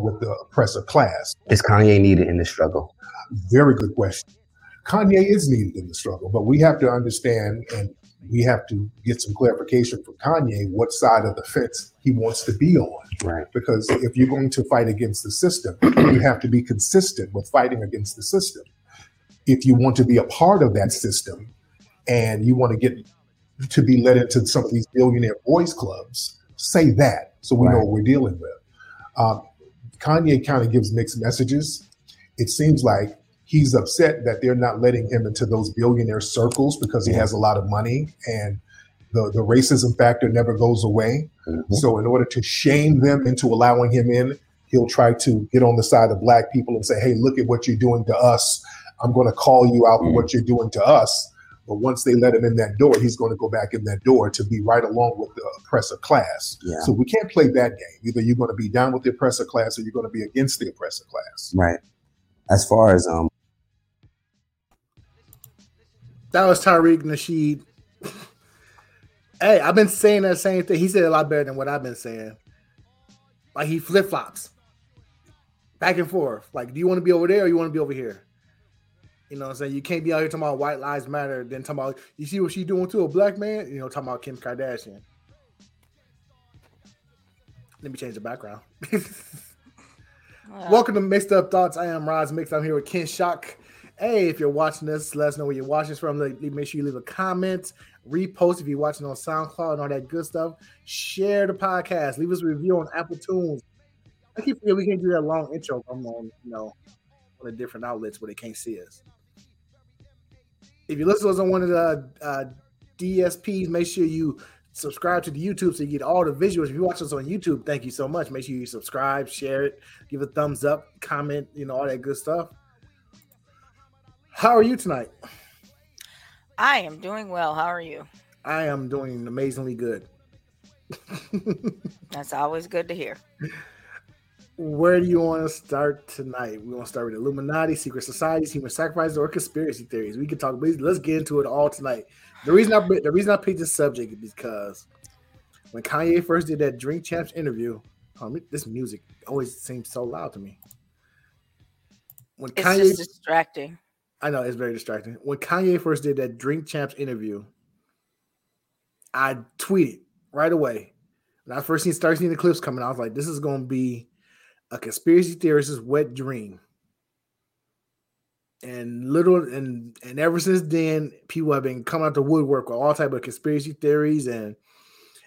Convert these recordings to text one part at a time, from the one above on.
along with the oppressor class. Is Kanye needed in the struggle? Very good question. Kanye is needed in the struggle, but we have to understand and we have to get some clarification from Kanye what side of the fence he wants to be on. Right. Because if you're going to fight against the system, you have to be consistent with fighting against the system. If you want to be a part of that system and you want to get to be led into some of these billionaire boys clubs, say that so we right. know what we're dealing with. Um, Kanye kind of gives mixed messages. It seems like he's upset that they're not letting him into those billionaire circles because he has a lot of money and the, the racism factor never goes away. Mm-hmm. So, in order to shame them into allowing him in, he'll try to get on the side of black people and say, Hey, look at what you're doing to us. I'm going to call you out mm-hmm. for what you're doing to us. But once they let him in that door, he's going to go back in that door to be right along with the oppressor class. Yeah. So we can't play that game. Either you're going to be down with the oppressor class or you're going to be against the oppressor class. Right. As far as um that was Tariq Nasheed. hey, I've been saying that same thing. He said a lot better than what I've been saying. Like he flip flops back and forth. Like, do you want to be over there or you want to be over here? You know what I'm saying? You can't be out here talking about white lives matter, then talking about you see what she doing to a black man, you know, talking about Kim Kardashian. Let me change the background. Welcome to Mixed Up Thoughts. I am Roz Mix. I'm here with Ken Shock. Hey, if you're watching this, let us know where you're watching this from. Make sure you leave a comment, repost if you're watching on SoundCloud and all that good stuff. Share the podcast. Leave us a review on Apple Tunes. I keep forgetting we can't do that long intro I'm on, you know, on the different outlets where they can't see us. If you listen to us on one of the uh, DSPs, make sure you subscribe to the YouTube so you get all the visuals. If you watch us on YouTube, thank you so much. Make sure you subscribe, share it, give a thumbs up, comment, you know, all that good stuff. How are you tonight? I am doing well. How are you? I am doing amazingly good. That's always good to hear. Where do you want to start tonight? We want to start with Illuminati, secret societies, human sacrifices, or conspiracy theories. We can talk. But let's get into it all tonight. The reason I the reason I picked this subject is because when Kanye first did that Drink Champs interview, um, this music always seems so loud to me. When it's Kanye distracting. I know it's very distracting. When Kanye first did that Drink Champs interview, I tweeted right away. When I first seen started seeing the clips coming, I was like, "This is going to be a conspiracy theorist's wet dream." And little and and ever since then, people have been coming out the woodwork with all type of conspiracy theories, and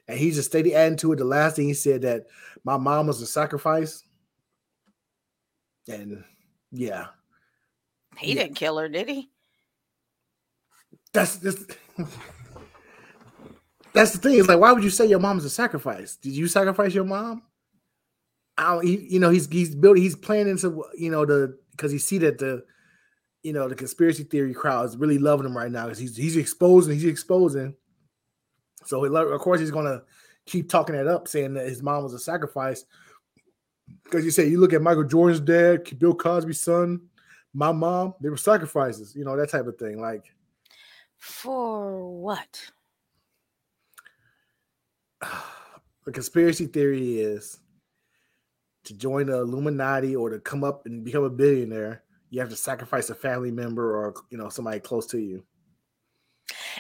and he's just steady adding to it. The last thing he said that my mom was a sacrifice, and yeah, he yeah. didn't kill her, did he? That's this. That's the thing. It's like, why would you say your mom's a sacrifice? Did you sacrifice your mom? I he, you know, he's he's building, he's playing into you know the because he see that the you know the conspiracy theory crowd is really loving him right now because he's he's exposing, he's exposing. So he, of course he's gonna keep talking that up, saying that his mom was a sacrifice. Because you say you look at Michael Jordan's dad, Bill Cosby's son, my mom, they were sacrifices, you know, that type of thing. Like, for what? The conspiracy theory is to join the Illuminati or to come up and become a billionaire, you have to sacrifice a family member or you know somebody close to you.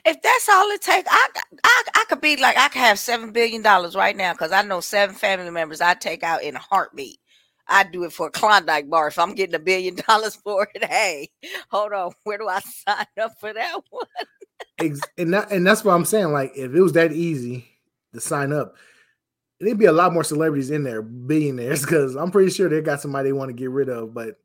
If that's all it takes, I, I I could be like I could have seven billion dollars right now because I know seven family members I take out in a heartbeat. I'd do it for a Klondike bar. If I'm getting a billion dollars for it, hey, hold on, where do I sign up for that one? and that, and that's what I'm saying. Like, if it was that easy to sign up, there'd be a lot more celebrities in there, billionaires, because I'm pretty sure they got somebody they want to get rid of. But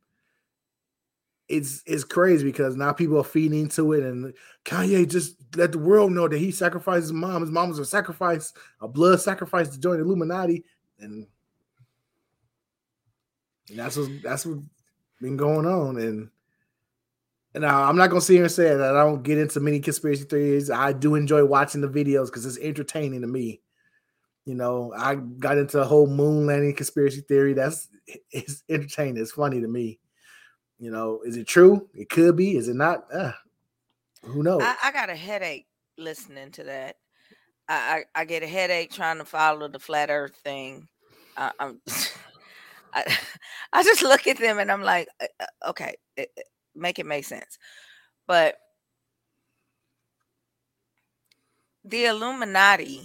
it's it's crazy because now people are feeding into it, and Kanye just let the world know that he sacrificed his mom. His mom was a sacrifice, a blood sacrifice to join the Illuminati, and that's what that's what been going on. And and I'm not gonna sit here and say that I don't get into many conspiracy theories. I do enjoy watching the videos because it's entertaining to me. You know, I got into a whole moon landing conspiracy theory. That's it's entertaining. It's funny to me. You know, is it true? It could be. Is it not? Uh, who knows? I, I, got a headache listening to that. I, I, I get a headache trying to follow the flat Earth thing. I, I'm I, I just look at them and I'm like, uh, uh, okay, it, it- make it make sense. But the Illuminati,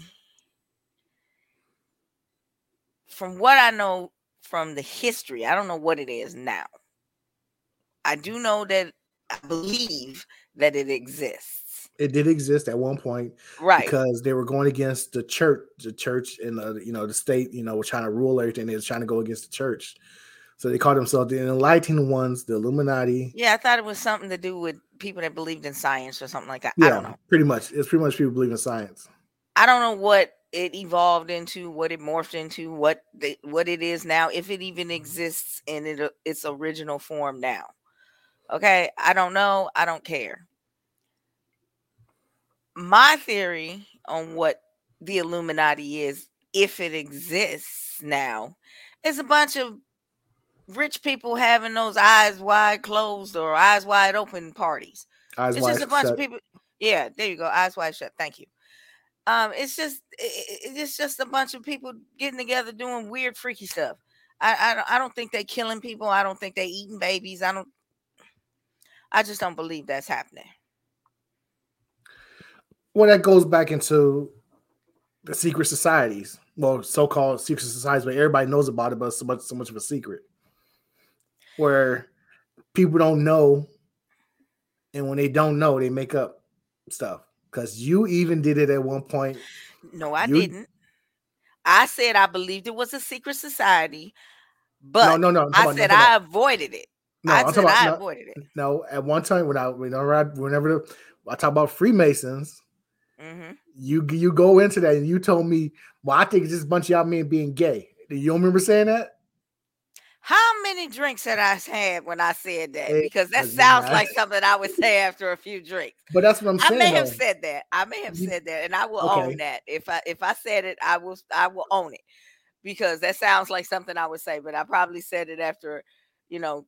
from what I know from the history, I don't know what it is now. I do know that I believe that it exists. It did exist at one point Right. because they were going against the church, the church and the you know the state, you know, were trying to rule everything. They were trying to go against the church. So they called themselves the enlightened ones, the Illuminati. Yeah, I thought it was something to do with people that believed in science or something like that. I Yeah, don't know. pretty much. It's pretty much people believe in science. I don't know what it evolved into, what it morphed into, what the, what it is now, if it even mm-hmm. exists in it, uh, its original form now. Okay, I don't know. I don't care. My theory on what the Illuminati is, if it exists now, is a bunch of rich people having those eyes wide closed or eyes wide open parties. Eyes It's wide just a bunch shut. of people. Yeah, there you go. Eyes wide shut. Thank you. Um, it's just i- i- it's just a bunch of people getting together doing weird, freaky stuff. I I don't, I don't think they're killing people. I don't think they're eating babies. I don't. I just don't believe that's happening. Well, that goes back into the secret societies. Well, so-called secret societies, but everybody knows about it, but it's so much so much of a secret. Where people don't know, and when they don't know, they make up stuff. Because you even did it at one point. No, I You- didn't. I said I believed it was a secret society, but no, no, no. I about- said I'm I avoided it. no, I I'm said about- I no, avoided it. No, at one time when I whenever I whenever I talk about Freemasons, hmm you you go into that and you told me, well, I think it's just a bunch of y'all men being gay. Do you remember saying that? How many drinks had I had when I said that? It Because that sounds like something I would say after a few drinks. But that's what I'm saying. I may have though. said that. I may have said that, and I will Okay. own that. If I if I said it, I will I will own it because that sounds like something I would say. But I probably said it after, you know,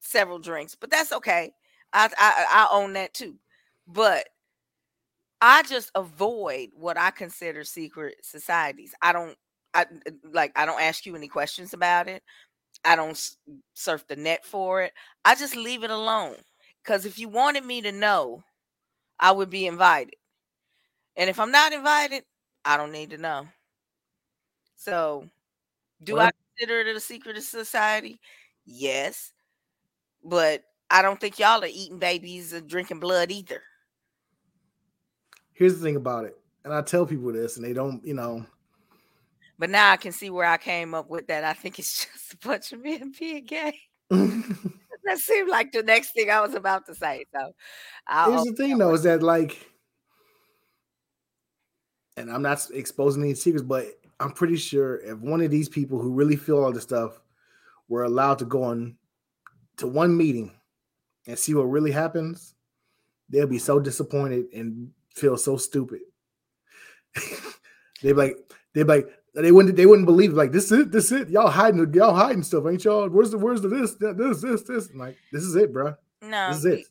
several drinks. But that's okay. I I, I own that too. But I just avoid what I consider secret societies. I don't. I like. I don't ask you any questions about it. I don't surf the net for it. I just leave it alone. Because if you wanted me to know, I would be invited. And if I'm not invited, I don't need to know. So, do Well- I consider it a secret society? Yes. But I don't think y'all are eating babies and drinking blood either. Here's the thing about it, and I tell people this, and they don't, you know, But now I can see where I came up with that. I think it's just a bunch of men being gay. That seemed like the next thing I was about to say. So, I'll Here's the thing, though, is that like, and I'm not exposing any secrets, but I'm pretty sure if one of these people who really feel all this stuff were allowed to go on to one meeting and see what really happens, they'll be so disappointed and feel so stupid. they'd be like, they'd be like, they wouldn't, they wouldn't believe like this is it, this is it. Y'all hiding, y'all hiding stuff, ain't y'all? Where's the, where's the this, this, this, this? I'm like, this is it, bro. No, this is it.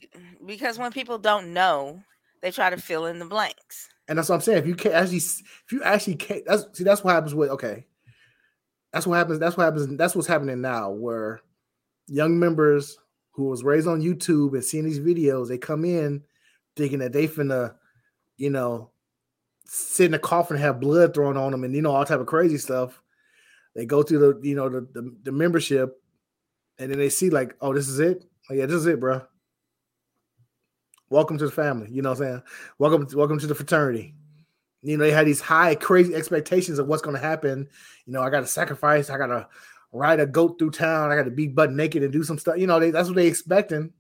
because when people don't know, they try to fill in the blanks. And that's what I'm saying. If you can't actually, if you actually can't, that's see, that's what happens with okay. That's what happens. That's what happens. That's what's happening now, where young members who was raised on YouTube and seeing these videos, they come in thinking that they finna, you know, sit in a coffin have blood thrown on them, and you know all type of crazy stuff. They go through the, you know, the the, the membership, and then they see like, oh, this is it. Oh, yeah, this is it, bro. Welcome to the family. You know what I'm saying? welcome welcome to the fraternity you know they had these high crazy expectations of what's going to happen you know i gotta sacrifice i gotta ride a goat through town i gotta be butt naked and do some stuff you know they, that's what they expecting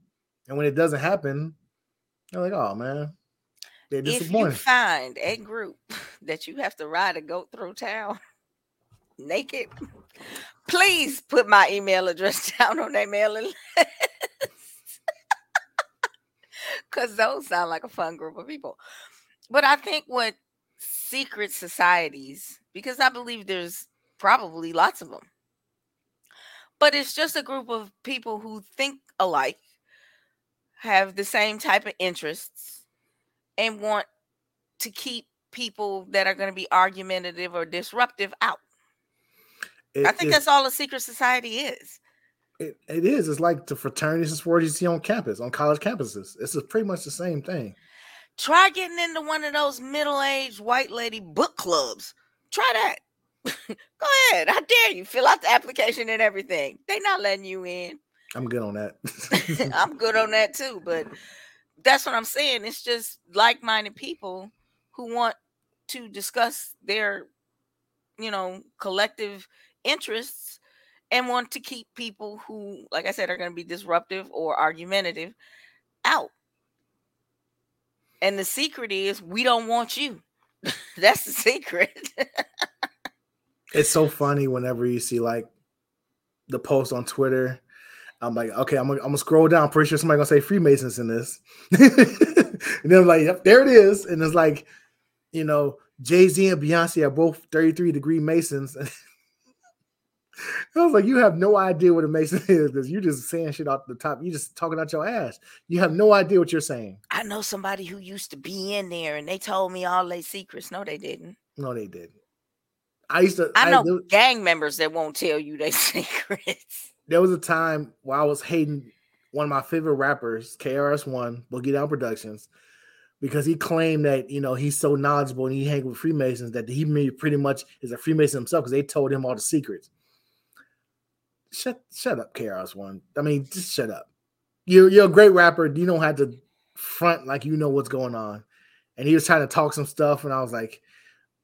and when it doesn't happen they're like oh man they're If you find a group that you have to ride a goat through town naked, please put my email address down on that mailing list. Because those sound like a fun group of people. But I think what secret societies, because I believe there's probably lots of them, but it's just a group of people who think alike, have the same type of interests, and want to keep people that are going to be argumentative or disruptive out. It, I think that's all a secret society is. it, it is. It's like the fraternities and sororities you see on campus, on college campuses. It's a- pretty much the same thing. Try getting into one of those middle-aged white lady book clubs. Try that. Go ahead. I dare you. Fill out the application and everything. They're not letting you in. I'm good on that. I'm good on that too, but that's what I'm saying. It's just like-minded people who want to discuss their, you know, collective interests and want to keep people who, like I said, are going to be disruptive or argumentative out. And the secret is we don't want you. that's the secret. it's so funny whenever you see like the post on Twitter. I'm like, okay, I'm gonna, I'm gonna scroll down. Pretty sure somebody gonna say Freemasons in this, and then I'm like, yep, there it is. And it's like, you know, Jay Z and Beyonce are both 33 degree Masons. I was like, you have no idea what a Mason is because you're just saying shit off the top. You just talking out your ass. You have no idea what you're saying. I know somebody who used to be in there and they told me all their secrets. No, they didn't. No, they didn't. I used to. I know there- gang members that won't tell you their secrets. There was a time where I was hating one of my favorite rappers, KRS-One, Boogie Down Productions, because he claimed that you know he's so knowledgeable and he hang with Freemasons that he pretty much is a Freemason himself because they told him all the secrets. Shut shut up, KRS-One. I mean, just shut up. You're you're a great rapper. You don't have to front like you know what's going on. And he was trying to talk some stuff, and I was like,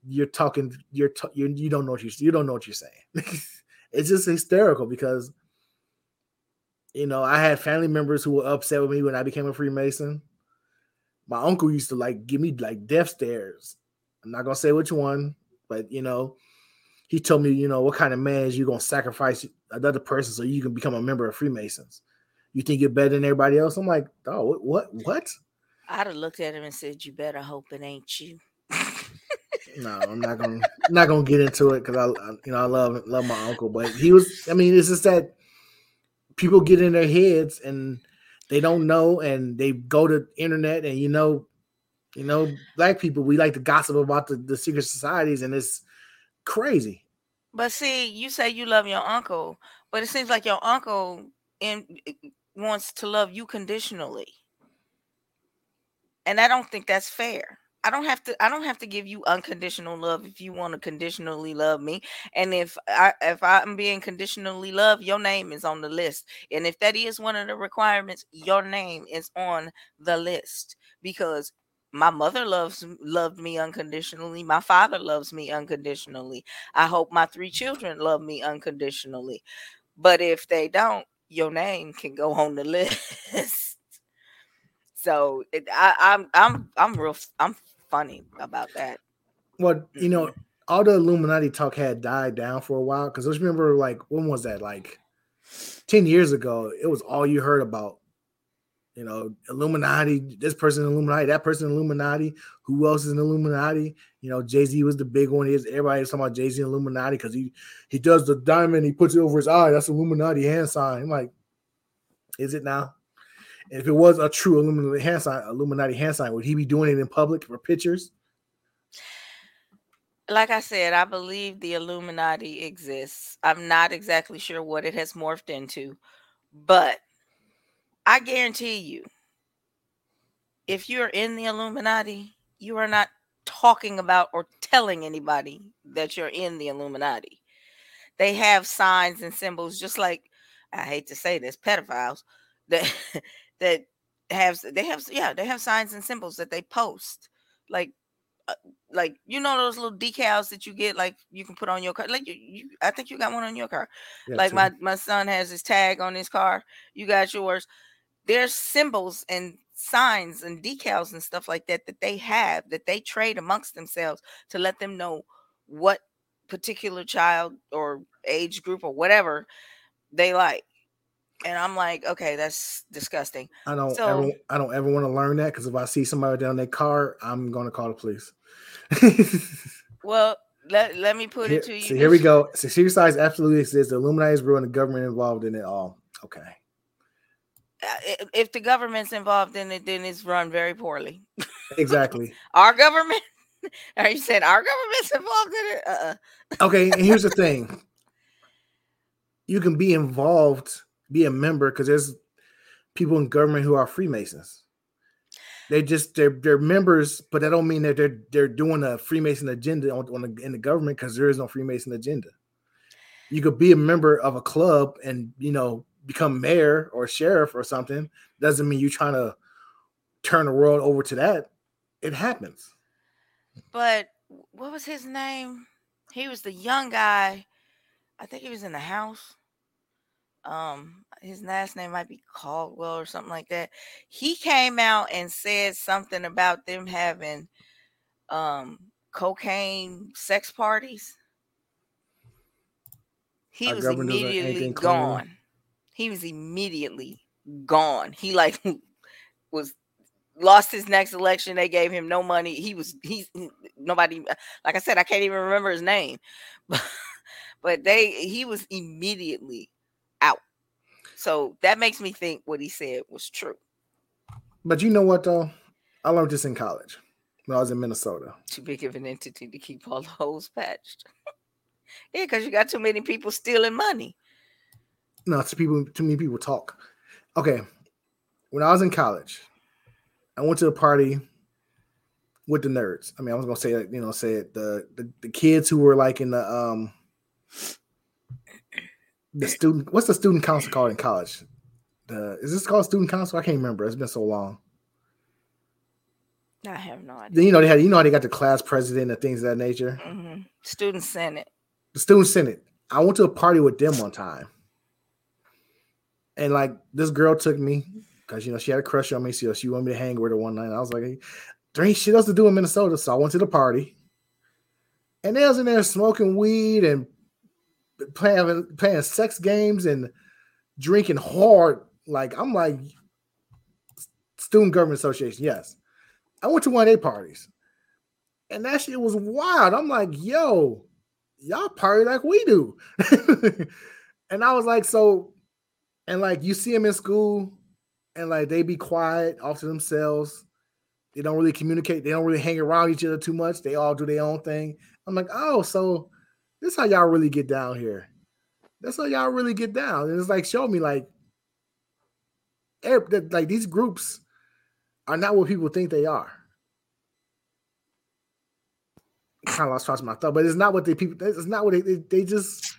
"You're talking. You're t- you you don't know what you you don't know what you're saying." it's just hysterical because you know, I had family members who were upset with me when I became a Freemason. My uncle used to like give me like death stares. I'm not gonna say which one, but you know, he told me, you know, what kind of man is you gonna sacrifice another person so you can become a member of Freemasons? You think you're better than everybody else? I'm like, oh, what, what, what? I'd have looked at him and said, "You better hope it ain't you." No, I'm not gonna, I'm not gonna get into it because I, I, you know, I love love my uncle, but he was. I mean, it's just that people get in their heads and they don't know, and they go to internet, and you know, you know, black people we like to gossip about the, the secret societies, and it's crazy. But see, you say you love your uncle, but it seems like your uncle in wants to love you conditionally. And I don't think that's fair. I don't have to I don't have to give you unconditional love if you want to conditionally love me. And if I if I'm being conditionally loved, your name is on the list. And if that is one of the requirements, your name is on the list because my mother loves loved me unconditionally. My father loves me unconditionally. I hope my three children love me unconditionally. But if they don't, your name can go on the list. so it, I, I'm I'm I'm real I'm funny about that. Well, you know, mm-hmm. all the Illuminati talk had died down for a while because let's remember, like, when was that? Like ten years ago, it was all you heard about. You know, Illuminati, this person Illuminati, that person Illuminati. Who else is an Illuminati? You know, Jay Z was the big one. Is everybody was talking about Jay Z Illuminati because he he does the diamond, he puts it over his eye. That's Illuminati hand sign. I'm like, is it now? If it was a true Illuminati hand sign, Illuminati hand sign, would he be doing it in public for pictures? Like I said, I believe the Illuminati exists. I'm not exactly sure what it has morphed into, but I guarantee you, if you're in the Illuminati, you are not talking about or telling anybody that you're in the Illuminati. They have signs and symbols, just like I hate to say this, pedophiles that that have they have yeah they have signs and symbols that they post like uh, like you know those little decals that you get like you can put on your car like you, you I think you got one on your car. Yeah, like too. my my son has his tag on his car you got yours. There's symbols and signs and decals and stuff like that that they have that they trade amongst themselves to let them know what particular child or age group or whatever they like and i'm like okay that's disgusting I don't So- ever I don't ever want to learn that because if I see somebody down their car, I'm gonna call the police. well let, let me put here, it to you so here we go. So size absolutely exists. The Illuminati is real and the government involved in it all. Okay. uh, if the government's involved in it then it's run very poorly Exactly. our government are you saying our government's involved in it uh-uh. okay, and here's the thing. you can be involved, be a member, because there's people in government who are Freemasons. They just they're they're members, but that don't mean that they're they're doing a Freemason agenda on, on the, in the government because there is no Freemason agenda. You could be a member of a club and you know become mayor or sheriff or something. Doesn't mean you're trying to turn the world over to that. It happens. But what was his name? He was the young guy. I think he was in the house. Um, his last name might be Caldwell or something like that. He came out and said something about them having um cocaine sex parties. He Our was immediately clean. gone. He was immediately gone. He like was lost his next election. They gave him no money. He was he's nobody like I said, I can't even remember his name. But but they he was immediately. So that makes me think what he said was true. But you know what though? I learned this in college when I was in Minnesota. Too big of an entity to keep all the holes patched. yeah, because you got too many people stealing money. No, to people, too many people talk. Okay, when I was in college, I went to a party with the nerds. I mean, I was gonna say you know, say it the the, the kids who were like in the um the student. What's the student council called in college? The is this called student council? I can't remember. It's been so long. I have no idea. You know they had you know how they got the class president and things of that nature. Mhm. Student Senate. the student senate. I went to a party with them one time, and like this girl took me because you know she had a crush on me, so she wanted me to hang with her one night. I was like, there ain't shit else to do in Minnesota, so I went to the party, and they was in there smoking weed and playing playing sex games and drinking hard. Like I'm like student government association, yes. I went to one of their parties, and that shit was wild. I'm like, yo, y'all party like we do. and I was like, so, and like you see them in school and like they be quiet off to themselves. They don't really communicate, they don't really hang around each other too much. They all do their own thing. I'm like, oh, so this how y'all really get down here. That's how y'all really get down. And it's like, show me like, that- like these groups are not what people think they are. Kind of lost track of my thought, but it's not what they people. It's not what they. They, they just.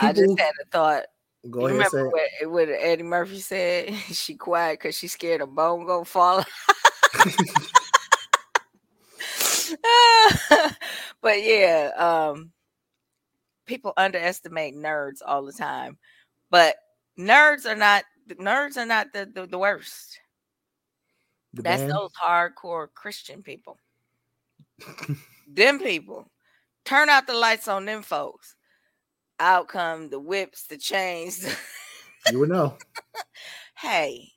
I just had a thought. go you ahead. Say remember it. what, what Eddie Murphy said? she quiet because she scared a bone gonna fall. but yeah, um, people underestimate nerds all the time. But nerds are not nerds are not the, the, the worst. The That's band? those hardcore Christian people. them people. Turn out the lights on them folks. Out come the whips, the chains. You would know. hey,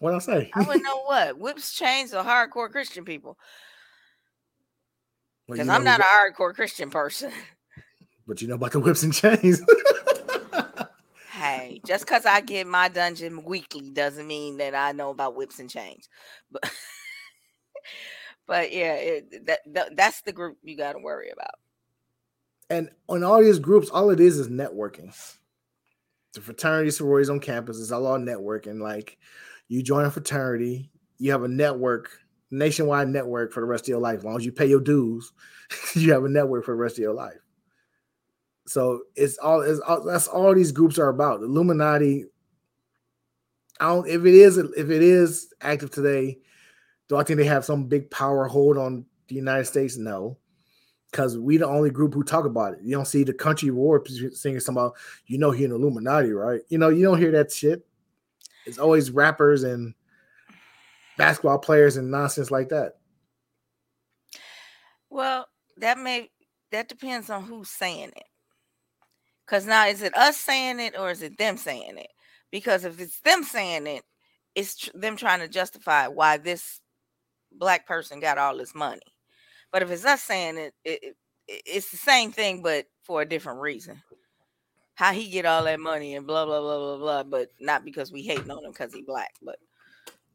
What I say? I would know what whips, chains, or hardcore Christian people. Because you I'm not a hardcore Christian person. But you know about the whips and chains. hey, just because I get my dungeon weekly doesn't mean that I know about whips and chains. But but yeah, it, that, that that's the group you got to worry about. and on all these groups, all it is is networking. The fraternity sororities on campus is all on networking. Like you join a fraternity, you have a network, nationwide network for the rest of your life. As long as you pay your dues, you have a network for the rest of your life. So it's all, it's all that's all these groups are about. Illuminati. I don't if it is if it is active today, do I think they have some big power hold on the United States? No because we the only group who talk about it. You don't see the country war singing about, you know, he an Illuminati, right? You know, you don't hear that shit. It's always rappers and basketball players and nonsense like that. Well, that may that depends on who's saying it. Because now, is it us saying it or is it them saying it? Because if it's them saying it, it's tr- them trying to justify why this black person got all this money. But if it's us saying it, it, it it's the same thing, but for a different reason. How he get all that money and blah blah blah blah blah, but not because we hating on him because he black, but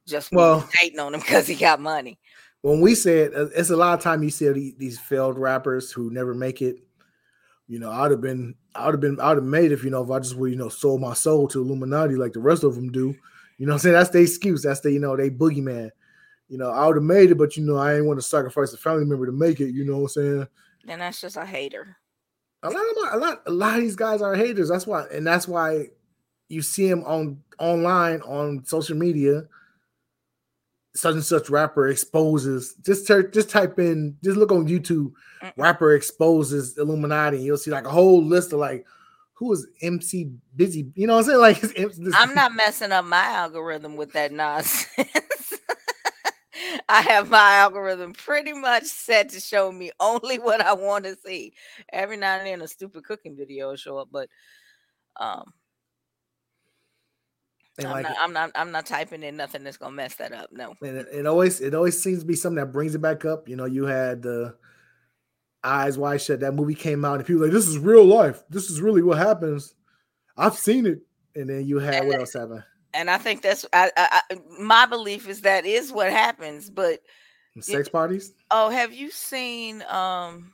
just Well- hating on him because he got money. When we said uh, it's a lot of time you see these failed rappers who never make it, you know, I'd have been, I'd have been, I'd have made if you know, if I just would, you know, sold my soul to Illuminati like the rest of them do. You know, I'm saying that's the excuse. That's the, you know, they boogeyman. You know, I would have made it, but you know, I ain't want to sacrifice a family member to make it. You know what I'm saying? And that's just a hater. A lot of my, a lot, a lot of these guys are haters. That's why, and that's why you see them on online on social media. Such and such rapper exposes. Just just type in, just look on YouTube. Rapper exposes Illuminati, and you'll see like a whole list of like who is MC Busy. You know what I'm saying? Like I'm not messing up my algorithm with that nonsense. I have my algorithm pretty much set to show me only what I want to see. Every now and then a stupid cooking video will show up, but um and I'm, like not, I'm not I'm not typing in nothing that's gonna mess that up. No. and it, it always it always seems to be something that brings it back up. You know, you had the eyes wide shut. That movie came out, and people were like, "This is real life. This is really what happens." I've seen it. And then you had And what else happened? And I think that's I, I, I my belief is that is what happens. But Sex parties. oh, have you seen um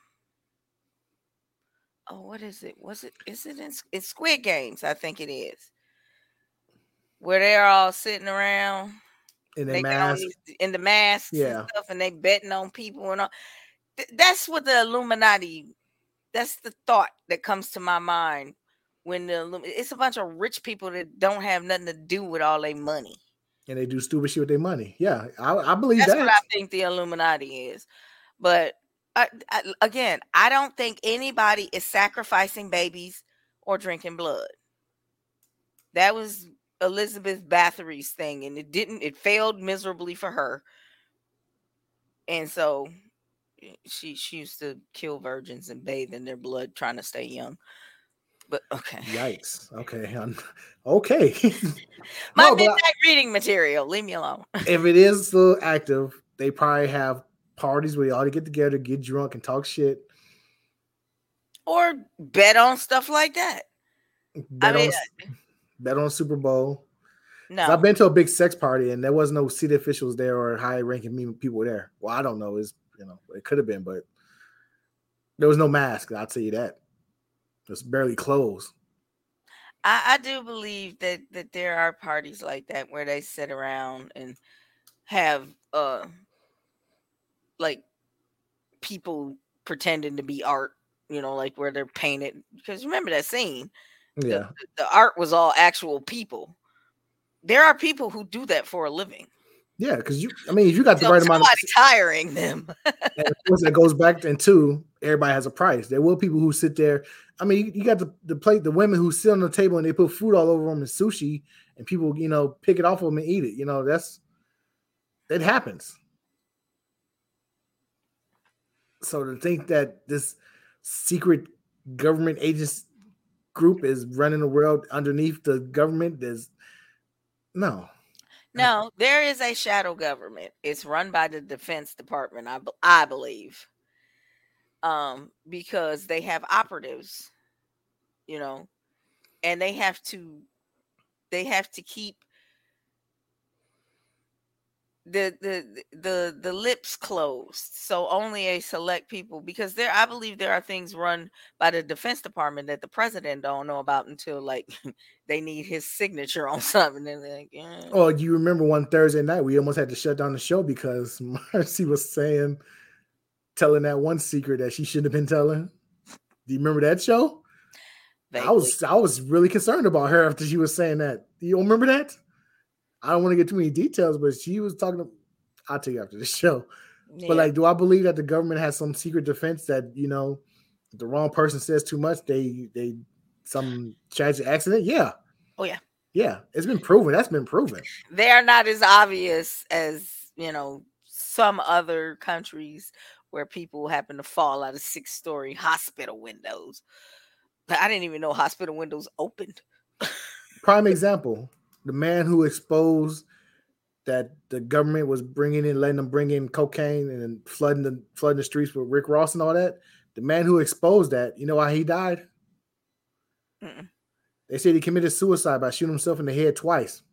oh what is it? Was it is it in it's Squid Games? I think it is. Where they're all sitting around in they their mask. in the masks Yeah. and stuff, and they betting on people and all. Th- That's what the Illuminati. That's the thought that comes to my mind when the it's a bunch of rich people that don't have nothing to do with all their money. and they do stupid shit with their money. Yeah, I, I believe That's that. what I think the Illuminati is. But I, I, again, I don't think anybody is sacrificing babies or drinking blood. That was Elizabeth Bathory's thing, and it didn't. It failed miserably for her. And so, eh, she she used to kill virgins and bathe in their blood, trying to stay young. But okay, Yikes. Okay. um, Okay. my No, but I- reading material. Leave me alone. if it is still active, they probably have parties where you all get together, get drunk, and talk shit. Or bet on stuff like that. Bet, mean, on, bet on Super Bowl. No, I've been to a big sex party and there was no city officials there or high ranking people there. Well, I don't know. Is you know, it could have been, but there was no mask. I'll tell you that. It's barely closed. I, I do believe that that there are parties like that where they sit around and have uh like people pretending to be art, you know, like where they're painted. Because remember that scene, Yeah. the, the art was all actual people. There are people who do that for a living. Yeah, because you I mean if you got the So right amount of hiring them. That goes back into everybody has a price. There will people who sit there. I mean, you, you got the, the plate, the women who sit on the table and they put food all over them and sushi, and people, you know, pick it off of them and eat it. You know, that's it happens. So to think that this secret government agents group is running the world underneath the government There's no. No, there is a shadow government. It's run by the Defense Department, I, I believe. Um, because they have operatives, you know, and they have to they have to keep the the the the lips closed so only a select people because there i believe there are things run by the defense department that the president don't know about until like they need his signature on something and like "Eh." Oh, you remember one Thursday night we almost had to shut down the show because Marcy was saying, telling that one secret that she shouldn't have been telling. Do you remember that show? I was I was really concerned about her after she was saying that. You don't remember that? I don't want to get too many details, but she was talking. To, I'll tell you after the show. Yeah. But like, do I believe that the government has some secret defense that you know, the wrong person says too much, they they some tragic accident? Yeah. Oh, yeah. Yeah, it's been proven. That's been proven. they're not as obvious as you know some other countries where people happen to fall out of six story hospital windows But i didn't even know hospital windows opened Prime example: the man who exposed that the government was bringing in, letting them bring in cocaine and flooding the flooding the streets with Rick Ross and all that. The man who exposed that, you know why he died? Mm-mm. They said he committed suicide by shooting himself in the head twice.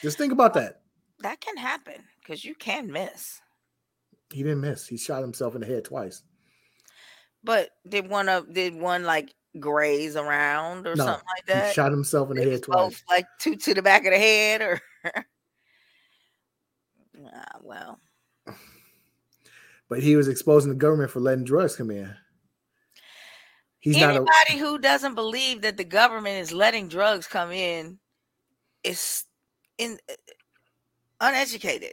Just think about that. that can happen because you can miss He didn't miss. He shot himself in the head twice. But did one of did one like graze around or No, something like that? shot himself in the head twice. like two to the back of the head, or Ah, well, But he was exposing the government for letting drugs come in. He's not a anybody who doesn't believe that the government is letting drugs come in is in uh, uneducated.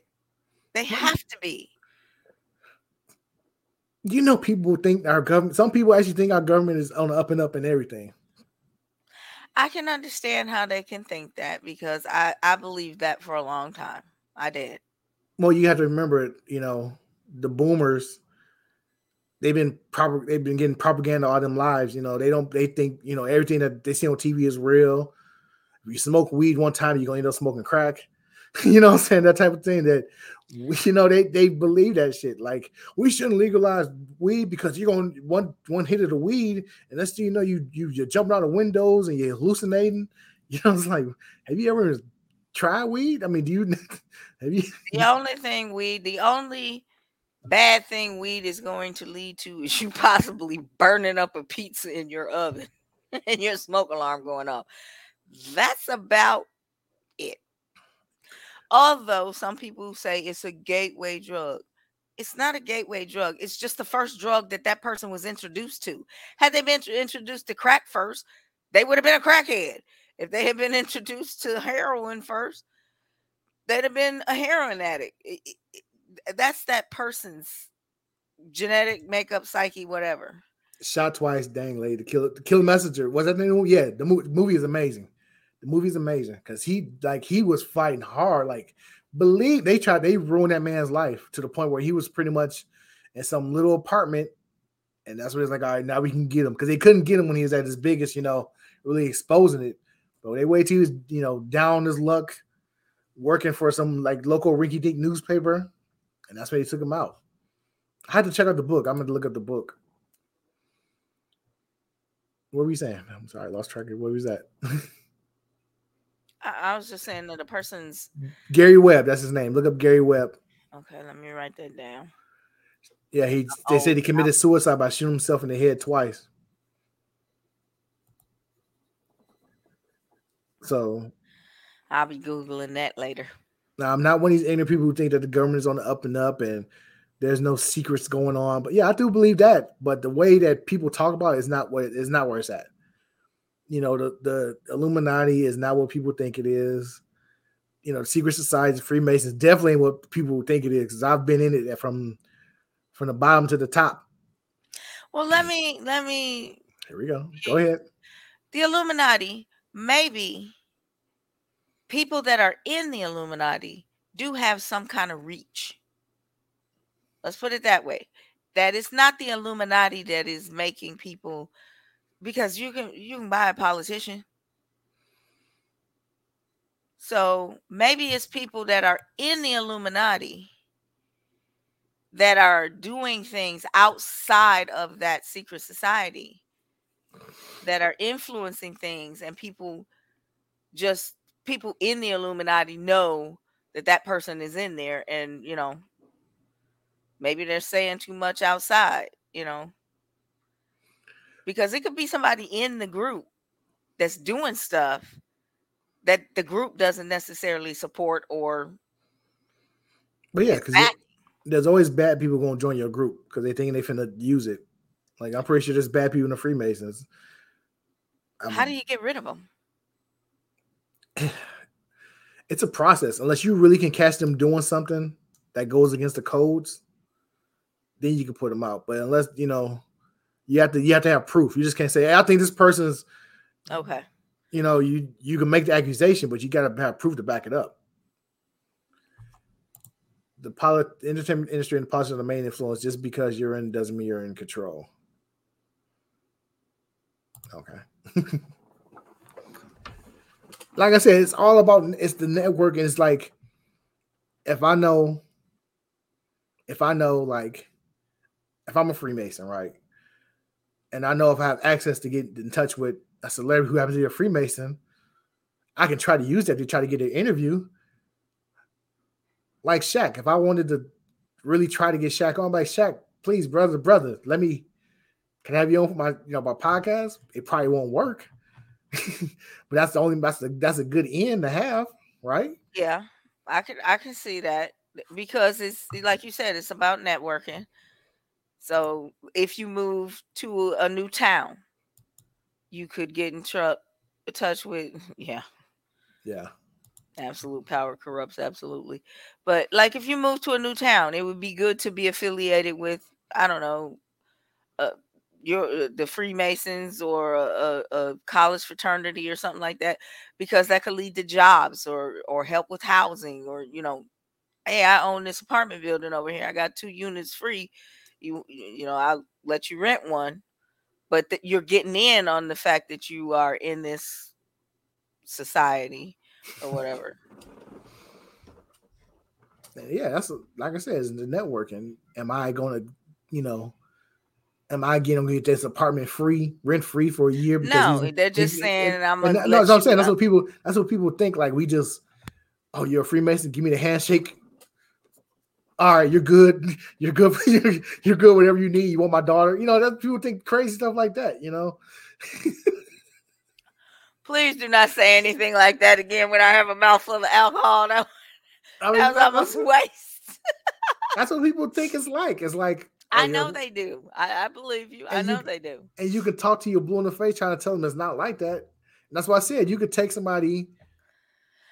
They have to be. You know people think our government some people actually think our government is on the up and up and everything. I can understand how they can think that because I I believed that for a long time. I did. Well, you have to remember it, you know, the boomers they've been proper they've been getting propaganda all them lives, you know. They don't they think, you know, everything that they see on TV is real. If you smoke weed one time, you're gonna end up smoking crack. you know I'm saying? That type of thing that you know they they believe that shit. Like we shouldn't legalize weed because you're going one one hit of the weed, and that's you know you you you're jumping out of windows and you're hallucinating. You know, it's like, have you ever tried weed? I mean, do you have you? The only thing weed, the only bad thing weed is going to lead to is you possibly burning up a pizza in your oven and your smoke alarm going off. That's about. Although some people say it's a gateway drug, it's not a gateway drug. It's just the first drug that that person was introduced to. Had they been introduced to crack first, they would have been a crackhead. If they had been introduced to heroin first, they'd have been a heroin addict. It- it- that's that person's genetic makeup, psyche, whatever. Shot twice, dang lady, the kill the kill messenger. Was that the name? Yeah, the movie, movie is amazing. The movie's amazing because he like he was fighting hard. Like, believe they tried they ruined that man's life to the point where he was pretty much in some little apartment, and that's what it's like. All right, now we can get him because they couldn't get him when he was at his biggest, you know, really exposing it. But they wait till he was, you know, down his luck, working for some like local rinky dink newspaper, and that's where they took him out. I had to check out the book. I'm to look up the book. What were we saying? I'm sorry, I lost track of what was that? I, I was just saying that the person's Gary Webb, that's his name. Look up Gary Webb. okay. Let me write that down. Yeah, he uh, they said he oh, committed suicide by shooting himself in the head twice. So I'll be googling that later. now I'm not one of these ignorant people who think that the government is on the up and up and there's no secrets going on. But yeah, I do believe that. But the way that people talk about it is not what is not where it's at. You know, the the Illuminati is not what people think it is. You know, secret societies, Freemasons definitely ain't what people think it is. Because I've been in it from from the bottom to the top. Well, let me let me Here we go. Go ahead. the Illuminati, maybe people that are in the Illuminati do have some kind of reach. Let's put it that way. That it's not the Illuminati that is making people because you can you can buy a politician. So maybe it's people that are in the Illuminati that are doing things outside of that secret society that are influencing things and people just people in the illuminati know that that person is in there and you know maybe they're saying too much outside you know because it could be somebody in the group that's doing stuff that the group doesn't necessarily support or But yeah, because there's always bad people going to join your group because they think they finna use it. Like I'm pretty sure there's bad people in the Freemasons. how Um, do you get rid of them it's a process. Unless you really can catch them doing something that goes against the codes, then you can put them out. But unless you know, you have to you have to have proof. You just can't say, hey, "I think this person's." okay You know, you you can make the accusation, but you got to have proof to back it up. The polit- entertainment industry and politics are the main influence. Just because you're in doesn't mean you're in control. Okay. like I said, it's all about it's the network, and it's like if I know, if I know, like if I'm a Freemason, right, and I know if I have access to get in touch with a celebrity who happens to be a Freemason, I can try to use that to try to get an interview. Like Shaq, if I wanted to really try to get Shaq on, like Shaq, please, brother, brother, let me Can I have you on for my you know my podcast? It probably won't work. but that's the only that's a, that's a good end to have, right? Yeah, I can I can see that because it's like you said, it's about networking. So if you move to a new town, you could get in tr- touch with yeah, Yeah. absolute power corrupts absolutely. But like if you move to a new town, it would be good to be affiliated with I don't know, uh, your uh, the Freemasons or a, a, a college fraternity or something like that, because that could lead to jobs or or help with housing or you know, hey, I own this apartment building over here. I got two units free. You you know, I'll let you rent one, but th- you're getting in on the fact that you are in this society or whatever. Yeah, that's like I said, it's the networking. Am I gonna, you know, am I getting to get this apartment free, rent free for a year? No, they're just saying, and- I'm and that- no, that's what I'm saying. That's what people. That's what people think. Like we just, oh, you're a Freemason. Give me the handshake. All right, you're good. You're good. You're, you're good. Whatever you need. You want my daughter. You know that people think crazy stuff like that. You know. Please do not say anything like that again when I have a mouthful of alcohol. That, I mean, that was almost waste. that's what people think it's like. It's like I know um, they do. I, I believe you. I And you- know they do. and you can talk to your blue in the face trying to tell them it's not like that. And that's why I said you could take somebody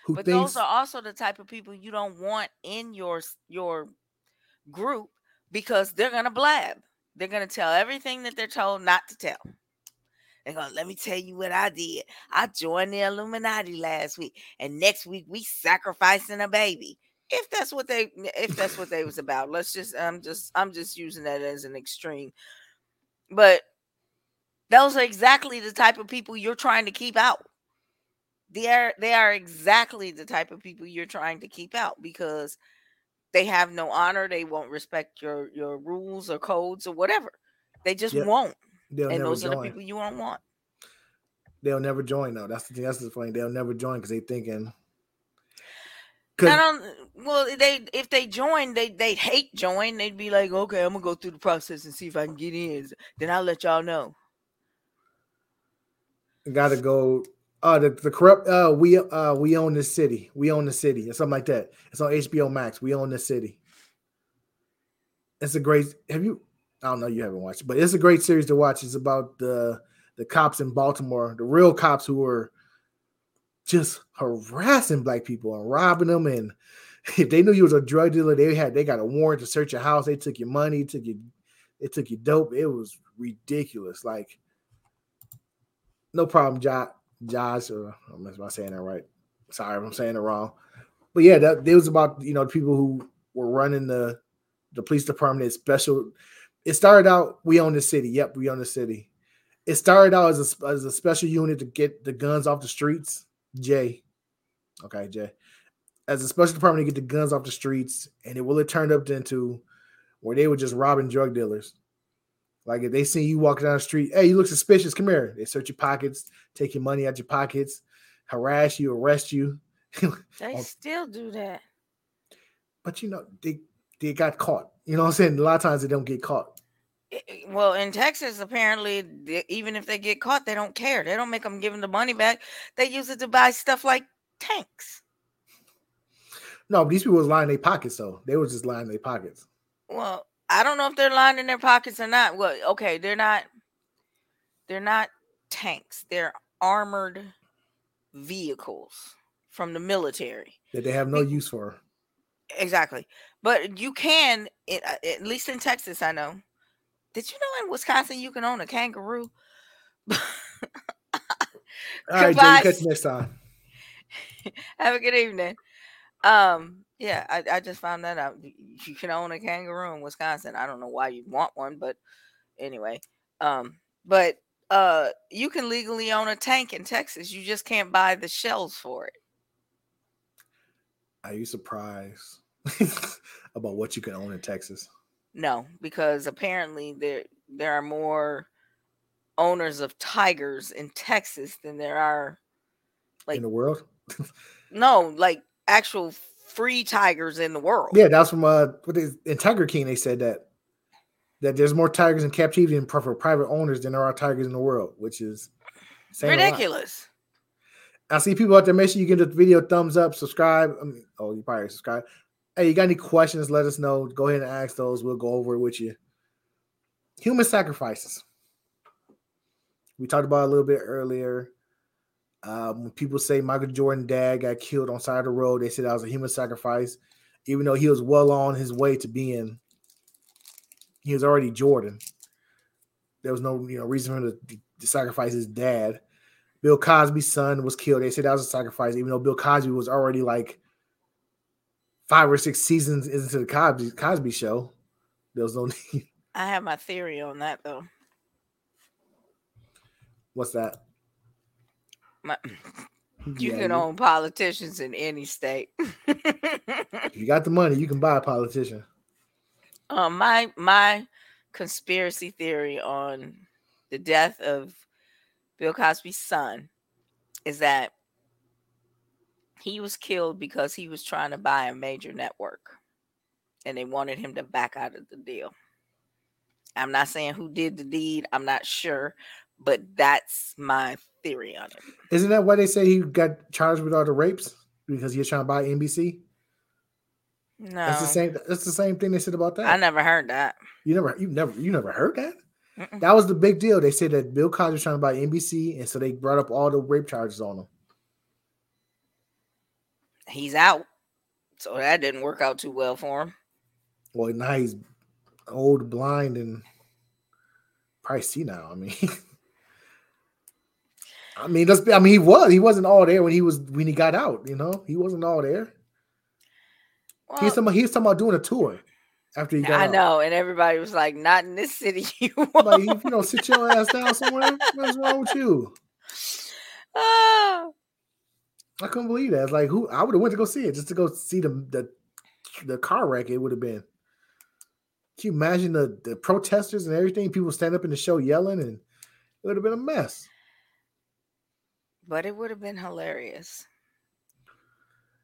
who But thinks those are also the type of people you don't want in your your group because they're gonna blab. They're gonna tell everything that they're told not to tell. They're gonna let me tell you what I did. I joined the Illuminati last week, and next week we sacrificing a baby. If that's what they if that's what they was about, let's just I'm just I'm just using that as an extreme. But those are exactly the type of people you're trying to keep out they are they are exactly the type of people you're trying to keep out because they have no honor they won't respect your your rules or codes or whatever they just won't they'll and those are the people you won't want They'll never join though. That's the thing. That's the funny. They'll never join because they thinking. I don't well they if they join they they hate join they'd be like okay i'm gonna go through the process and see if i can get in then i'll let y'all know got to go. Uh, the, the corrupt. Uh, we uh we own this city. We own the city, or something like that. It's on HBO Max. We own this city. It's a great. Have you? I don't know. You haven't watched, but it's a great series to watch. It's about the the cops in Baltimore, the real cops who were just harassing black people and robbing them. And if they knew you was a drug dealer, they had they got a warrant to search your house. They took your money, took your they took your dope. It was ridiculous. Like no problem, Josh. Josh, or I'm not saying that right. Sorry if I'm saying it wrong. But yeah, that it was about you know people who were running the the police department. Special. It started out we own the city. Yep, we own the city. It started out as a as a special unit to get the guns off the streets. Jay, okay, Jay, as a special department to get the guns off the streets, and it really turned up into where they were just robbing drug dealers. Like if they see you walking down the street, hey, you look suspicious. Come here. They search your pockets, take your money out your pockets, harass you, arrest you. they Oh. still do that but you know, they they got caught. You know what I'm saying? A lot of times they don't get caught. Well in texas apparently even if they get caught they don't care they don't make them give them the money back they use it to buy stuff like tanks No, but these people was lying in their pockets, though. They were just lying in their pockets. Well, I don't know if they're lying in their pockets or not. Well, okay, they're not. They're not tanks. They're armored vehicles from the military. That they have no use for. Exactly. But you can, it, uh, at least in Texas, I know. Did you know in Wisconsin you can own a kangaroo? All right, Jay, catch you next time. Have a good evening. Um, yeah, I, I just found that out. You can own a kangaroo in Wisconsin. I don't know why you'd want one, but anyway. Um, but uh you can legally own a tank in Texas. You just can't buy the shells for it. Are you surprised about what you can own in Texas? No, because apparently there there are more owners of tigers in Texas than there are Like- in the world? no, like actual free tigers in the world. Yeah, that's from uh what is in Tiger King. They said that that there's more tigers in captivity and for private owners than there are tigers in the world, which is. Ridiculous. I see people out there. Make sure you give the video a thumbs up, subscribe. I mean, oh, you probably subscribe. Hey, you got any questions? Let us know. Go ahead and ask those. We'll go over it with you. Human sacrifices. We talked about a little bit earlier. Um, when people say Michael Jordan dad got killed on side of the road, they said that was a human sacrifice, even though he was well on his way to being. He was already Jordan. There was no you know reason for him to, to sacrifice his dad. Bill Cosby's son was killed. They said that was a sacrifice, even though Bill Cosby was already like five or six seasons into the Cosby, Cosby show. There was no need. I have my theory on that though. What's that? My, you Yeah, can own politicians in any state. if you got the money, you can buy a politician. um, my my conspiracy theory on the death of Bill Cosby's son is that he was killed because he was trying to buy a major network and they wanted him to back out of the deal. I'm not saying who did the deed, I'm not sure, but that's my theory on it. Isn't that why they say he got charged with all the rapes because he was trying to buy NBC? No, That's the same. That's the same thing they said about that. I never heard that. You never, you never, you never heard that. Mm-mm. That was the big deal. They said that Bill Cosby was trying to buy NBC, and so they brought up all the rape charges on him. He's out, so that didn't work out too well for him. Well, now he's old, blind, and probably see now. I mean, I mean, let's be, I mean, he was. He wasn't all there when he was when he got out. You know, he wasn't all there. Well, he's talking. About, he's talking about doing a tour after he got I out. know, and everybody was like, "Not in this city, you Like, won't." you know, sit your ass down somewhere. What's wrong with you? Ah, I couldn't believe that. It's like who I would have went to go see it just to go see the the, the car wreck. It would have been. Can you imagine the, the protesters and everything? People stand up in the show yelling, and it would have been a mess. But it would have been hilarious.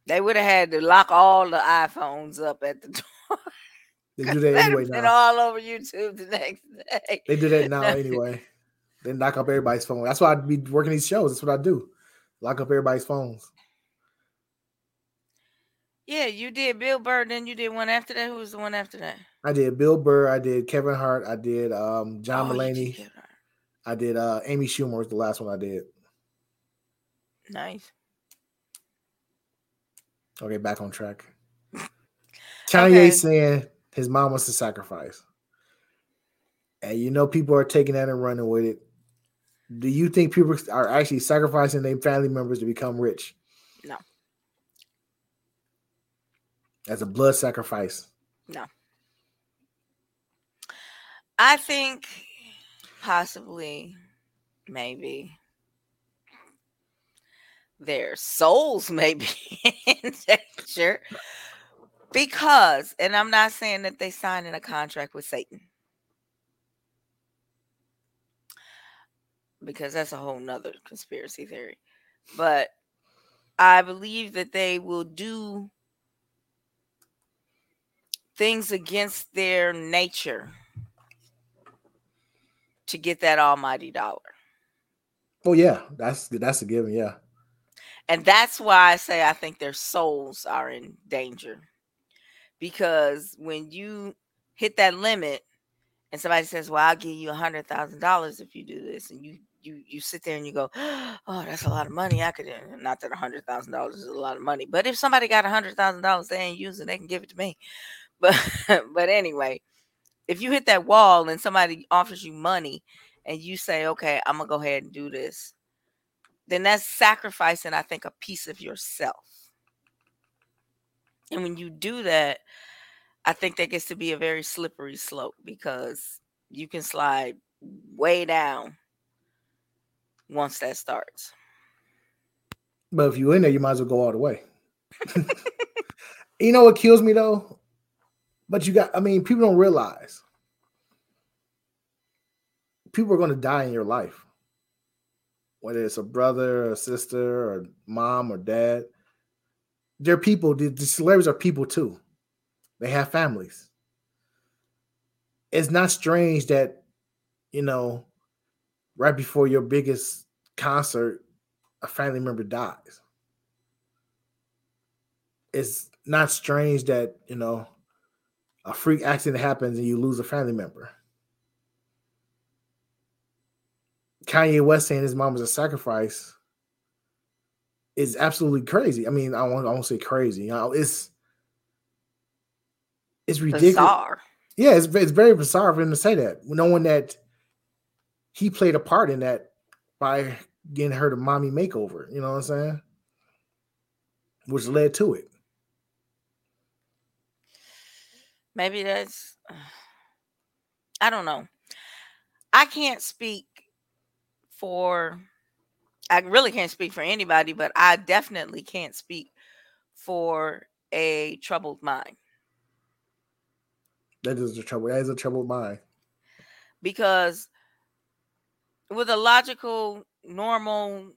They would have had to lock all the iPhones up at the door. They do that anyway been now. all over YouTube the next day. They do that now anyway. They lock up everybody's phone. That's why I'd be working these shows. That's what I do. Lock up everybody's phones. Yeah, you did Bill Burr, then you did one after that. Who was the one after that? I did Bill Burr. I did Kevin Hart. I did um, John Oh, you did Mulaney. I did uh, Amy Schumer was the last one I did. Nice. Okay, back on track. Kanye Okay. saying his mom was a sacrifice. And you know people are taking that and running with it. Do you think people are actually sacrificing their family members to become rich? No. As a blood sacrifice. No. I think possibly, maybe their souls may be in danger because, and I'm not saying that they signed in a contract with Satan because that's a whole nother conspiracy theory, but I believe that they will do things against their nature to get that almighty dollar. Oh yeah, that's that's a given. Yeah. And that's why I say I think their souls are in danger. Because when you hit that limit and somebody says, Well, I'll give you a hundred thousand dollars if you do this, and you you you sit there and you go, Oh, that's a lot of money. I could not that a hundred thousand dollars is a lot of money, but if somebody got a hundred thousand dollars they ain't using, they can give it to me. But but anyway, if you hit that wall and somebody offers you money and you say, Okay, I'm gonna go ahead and do this, then that's sacrificing, I think, a piece of yourself. And when you do that, I think that gets to be a very slippery slope because you can slide way down once that starts. But if you're in there, you might as well go all the way. you know what kills me though? But you got, I mean, people don't realize people are going to die in your life, whether it's a brother, or sister, or mom, or dad. They're people, the, the celebrities are people too. They have families. it's not strange that you know right before your biggest concert a family member dies it's not strange that you know a freak accident happens and you lose a family member kanye west saying his mom was a sacrifice is absolutely crazy i mean i won't, I won't say crazy you know it's it's ridiculous Bizarre. yeah, it's, it's very bizarre for him to say that, knowing that he played a part in that by getting her the mommy makeover. You know what I'm saying? Which led to it. Maybe that's I don't know. I can't speak for I really can't speak for anybody, but I definitely can't speak for a troubled mind That is the trouble. That is a troubled mind. because with a logical, normal,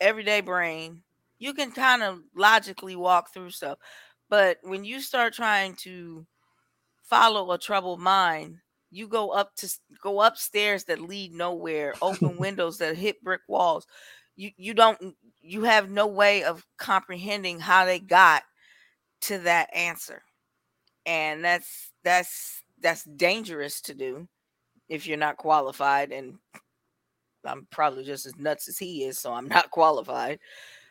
everyday brain, you can kind of logically walk through stuff. But when you start trying to follow a troubled mind, you go up to go upstairs that lead nowhere, open windows that hit brick walls. You you don't you have no way of comprehending how they got to that answer. And that's that's that's dangerous to do if you're not qualified and I'm probably just as nuts as he is, so I'm not qualified.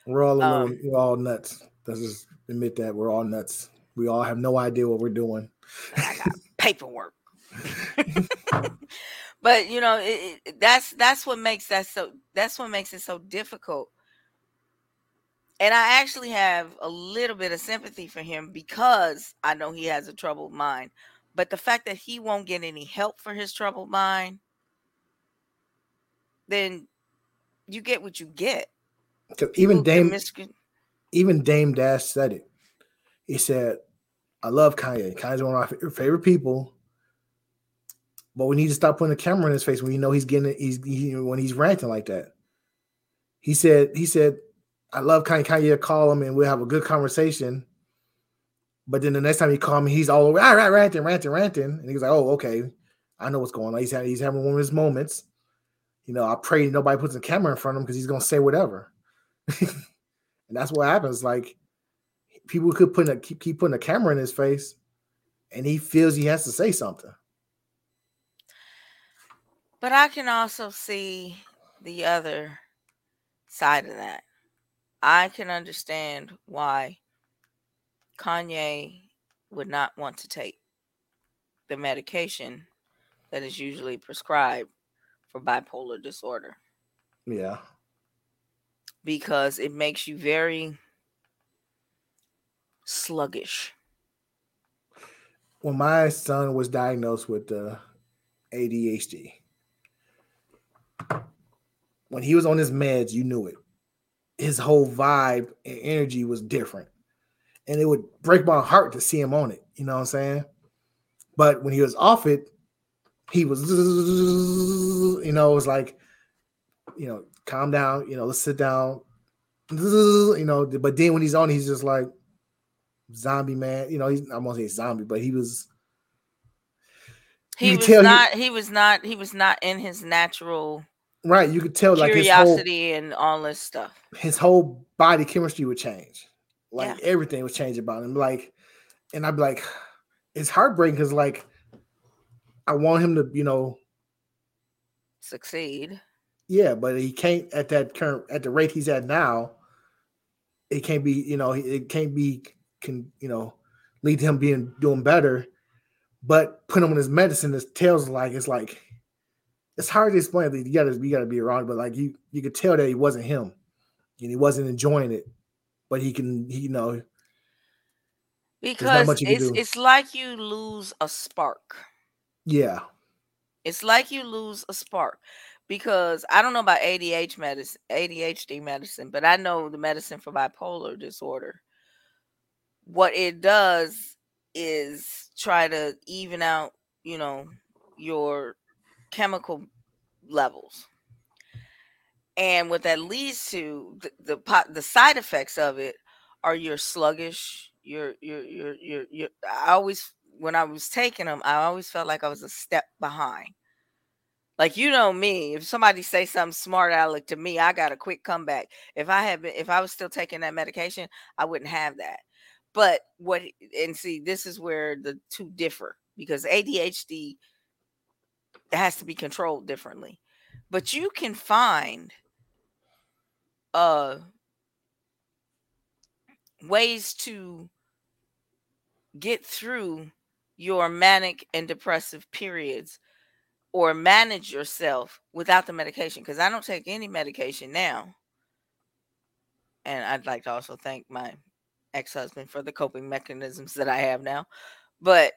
We're all Um, we're all nuts. Let's just admit that we're all nuts. We all have no idea what we're doing. I got paperwork. but you know, it, it, that's that's what makes that so that's what makes it so difficult. And I actually have a little bit of sympathy for him because I know he has a troubled mind. But the fact that he won't get any help for his troubled mind, then you get what you get. even Dame, miscon- even Dame Dash said it. He said, "I love Kanye. Kanye's one of my favorite people, but we need to stop putting the camera in his face when you know he's getting. He's he, when he's ranting like that." He said, "He said, I love Kanye. Kanye call him and we'll have a good conversation." But then the next time he called me, he's all over ah, right, ranting, ranting, ranting, and he was like, "Oh, okay, I know what's going on. He's having, he's having one of his moments." You know, I pray nobody puts a camera in front of him because he's gonna say whatever. and that's what happens. Like people could put a keep, keep putting a camera in his face, and he feels he has to say something. But I can also see the other side of that. I can understand why Kanye would not want to take the medication that is usually prescribed for bipolar disorder Yeah, because it makes you very sluggish. when my son was diagnosed with uh, ADHD, when he was on his meds, you knew it. His whole vibe and energy was different, and it would break my heart to see him on it. You know what I'm saying? But when he was off it, he was, you know, it was like, you know, calm down. You know, let's sit down. You know, but then when he's on, he's just like zombie man. You know, He's I'm gonna say zombie, but he was He was tell he- not he was not he was not in his natural right. You could tell like his whole curiosity and all this stuff. his whole body chemistry would change. Like Yeah. everything would change about him. Like, and I'd be like, it's heartbreaking because like I want him to, you know, Succeed. yeah, but he can't at that current at the rate he's at now. It can't be, you know, it can't be can you know lead to him being doing better. But put him on his medicine, his tails like it's like it's hard to explain. You gotta you gotta be around, but like you you could tell that he wasn't him and he wasn't enjoying it. But he can, he, you know, Because much you can it's it's like you lose a spark. yeah, It's like you lose a spark because I don't know about ADHD medicine, ADHD medicine, but I know the medicine for bipolar disorder. What it does is try to even out, you know, your chemical levels. And what that leads to, the the, po- the side effects of it are you're sluggish. You're you're you're you're, you're I always when I was taking them, I always felt like I was a step behind. Like you know me, if somebody say something smart aleck to me, I got a quick comeback. If I had been, if I was still taking that medication, I wouldn't have that. But what and see, this is where the two differ because ADHD has to be controlled differently. But you can find uh ways to get through your manic and depressive periods or manage yourself without the medication because I don't take any medication now. And I'd like to also thank my ex-husband for the coping mechanisms that I have now. But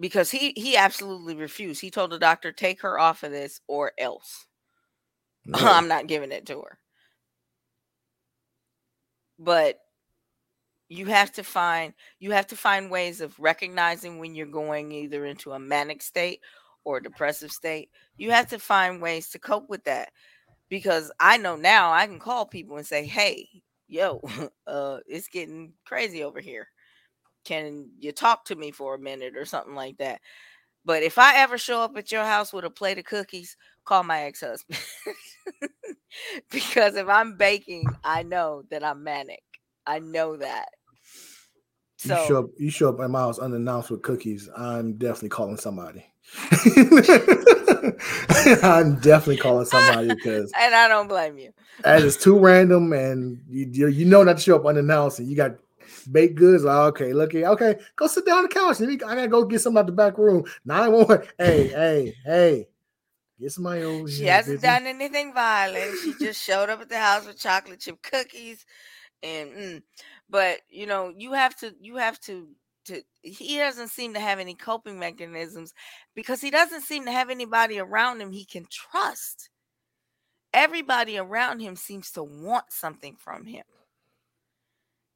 because he he absolutely refused. He told the doctor, "Take her off of this or else." No. I'm not giving it to her. But you have to find you have to find ways of recognizing when you're going either into a manic state or a depressive state, you have to find ways to cope with that. Because I know now I can call people and say, "Hey, yo, uh, it's getting crazy over here. Can you talk to me for a minute or something like that?" But if I ever show up at your house with a plate of cookies, call my ex-husband. because if I'm baking, I know that I'm manic. I know that. So you show up, you show up at my house unannounced with cookies. I'm definitely calling somebody. I'm definitely calling somebody because, and I don't blame you. That is too random, and you you know not to show up unannounced, and you got baked goods. Like, okay, look here, okay, go sit down on the couch. I gotta go get something out the back room. Nine one one. Hey, hey, hey. Get somebody over She hasn't done anything violent. She just showed up at the house with chocolate chip cookies, and mm, but you know you have to you have to to he doesn't seem to have any coping mechanisms because he doesn't seem to have anybody around him he can trust. Everybody around him seems to want something from him.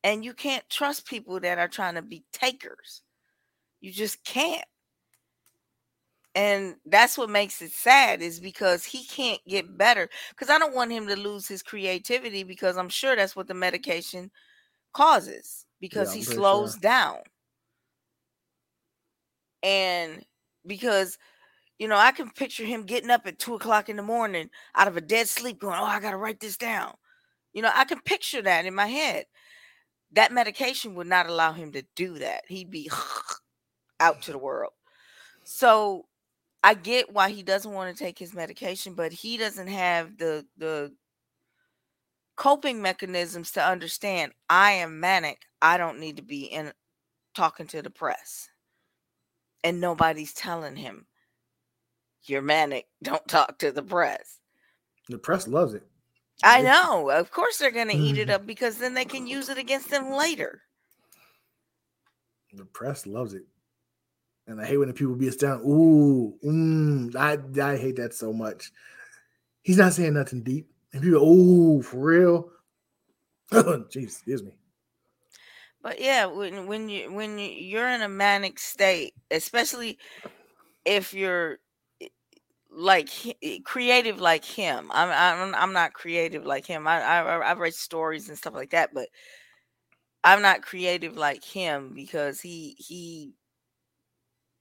And you can't trust people that are trying to be takers. You just can't. And that's what makes it sad is because he can't get better. Because I don't want him to lose his creativity because I'm sure that's what the medication causes because yeah, he slows sure. down and because you know i can picture him getting up at two o'clock in the morning out of a dead sleep going oh i gotta write this down. You know i can picture that in my head. That medication would not allow him to do that. He'd be out to the world. So i get why he doesn't want to take his medication but he doesn't have the the coping mechanisms to understand i am manic. I don't need to be in talking to the press and nobody's telling him you're manic don't talk to the press. The press loves it. I know of course they're going to eat it up because then they can use it against them later. The press loves it. And i hate when the people be down ooh mm, I, I hate that so much. He's not saying nothing deep. And people ooh for real? Jeez excuse me but yeah, when when you when you're in a manic state, especially if you're eh, like eh, creative like him, I'm I'm I'm not creative like him. I I I've read stories and stuff like that, but I'm not creative like him because he he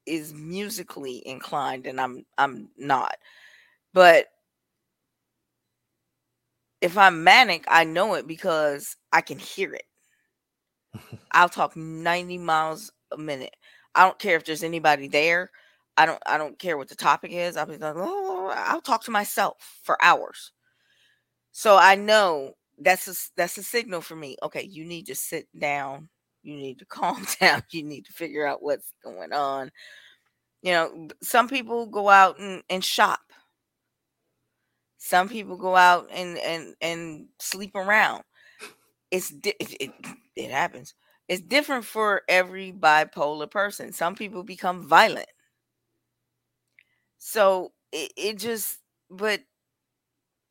is musically inclined and I'm I'm not. But if I'm manic, I know it because I can hear it. I'll talk 90 miles a minute. I don't care if there's anybody there. I don't I don't care what the topic is. I'll be like, oh, I'll talk to myself for hours. So I know that's a that's a signal for me. Okay, you need to sit down. You need to calm down. You need to figure out what's going on. You know, some people go out and, and shop. Some people go out and and and sleep around. It's it, it, it happens. It's different for every bipolar person. Some people become violent. So it, it just, but,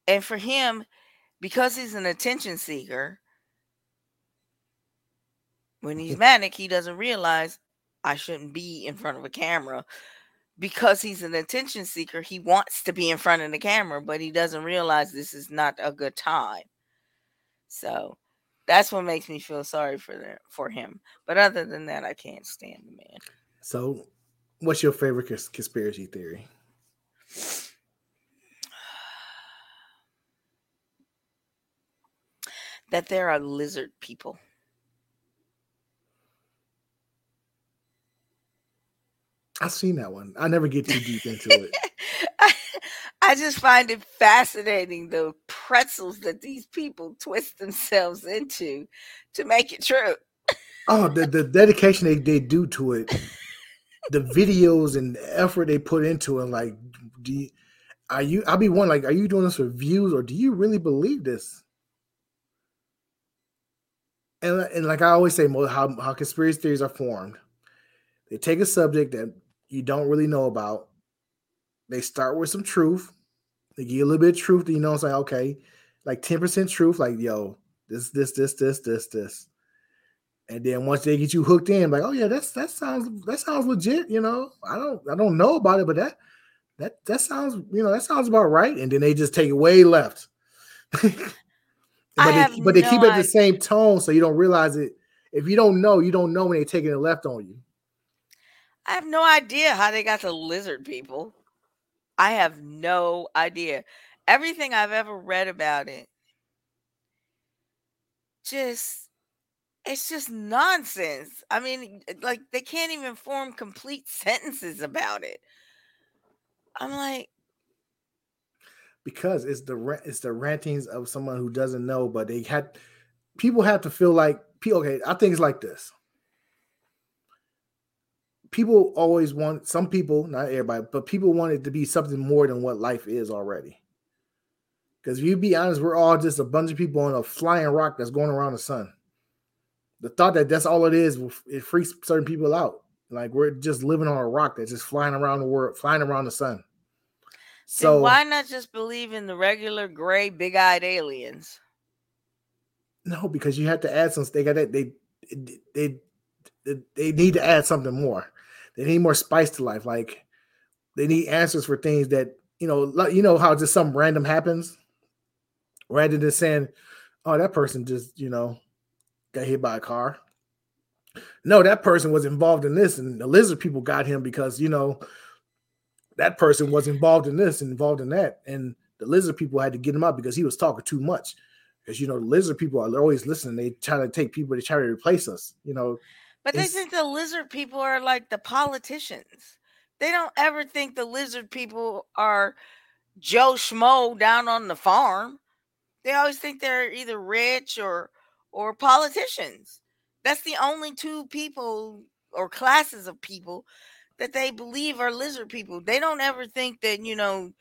and for him, because he's an attention seeker, when he's manic, he doesn't realize I shouldn't be in front of a camera. Because he's an attention seeker, he wants to be in front of the camera, but he doesn't realize this is not a good time. So that's what makes me feel sorry for the, for him. But other than that, I can't stand the man. So, what's your favorite cons- conspiracy theory? That there are lizard people. I've seen that one. I never get too deep into it. I, I just find it fascinating the pretzels that these people twist themselves into to make it true. Oh, the, the dedication they, they do to it, the videos and the effort they put into it. Like, do you, are you? I'll be one. Like, are you doing this for views or do you really believe this? And, and like I always say, how how conspiracy theories are formed. They take a subject that you don't really know about. They start with some truth. They give you a little bit of truth. You know, it's like okay, like ten percent truth. Like, yo, this, this, this, this, this, this and then once they get you hooked in, like, oh yeah, that's that sounds that sounds legit. You know, I don't I don't know about it, but that that that sounds you know that sounds about right. And then they just take it way left. but they, but they no keep it the same tone, so you don't realize it. If you don't know, you don't know when they're taking it left on you. I have no idea how they got the lizard people. I have no idea. Everything I've ever read about it just it's just nonsense. I mean, eh, like they can't even form complete sentences about it. I'm like because it's the it's the rantings of someone who doesn't know, but they had people have to feel like okay. I think it's like this. People always want some people, not everybody, but people want it to be something more than what life is already. Because if you be honest, we're all just a bunch of people on a flying rock that's going around the sun. The thought that that's all it is it freaks certain people out. Like we're just living on a rock that's just flying around the world flying around the sun. So then why not just believe in the regular gray big-eyed aliens? No because you have to add some they got that they, they they they need to add something more they need more spice to life like they need answers for things that you know you know how just some random happens rather than saying oh that person just you know got hit by a car. No, that person was involved in this, and the lizard people got him because you know that person was involved in this and involved in that, and the lizard people had to get him out because he was talking too much. Because you know, the lizard people are always listening. They try to take people, they try to replace us. You know, but they think the lizard people are like the politicians. They don't ever think the lizard people are Joe Schmo down on the farm. They always think they're either rich or or politicians. That's the only two people or classes of people that they believe are lizard people. They don't ever think that, you know,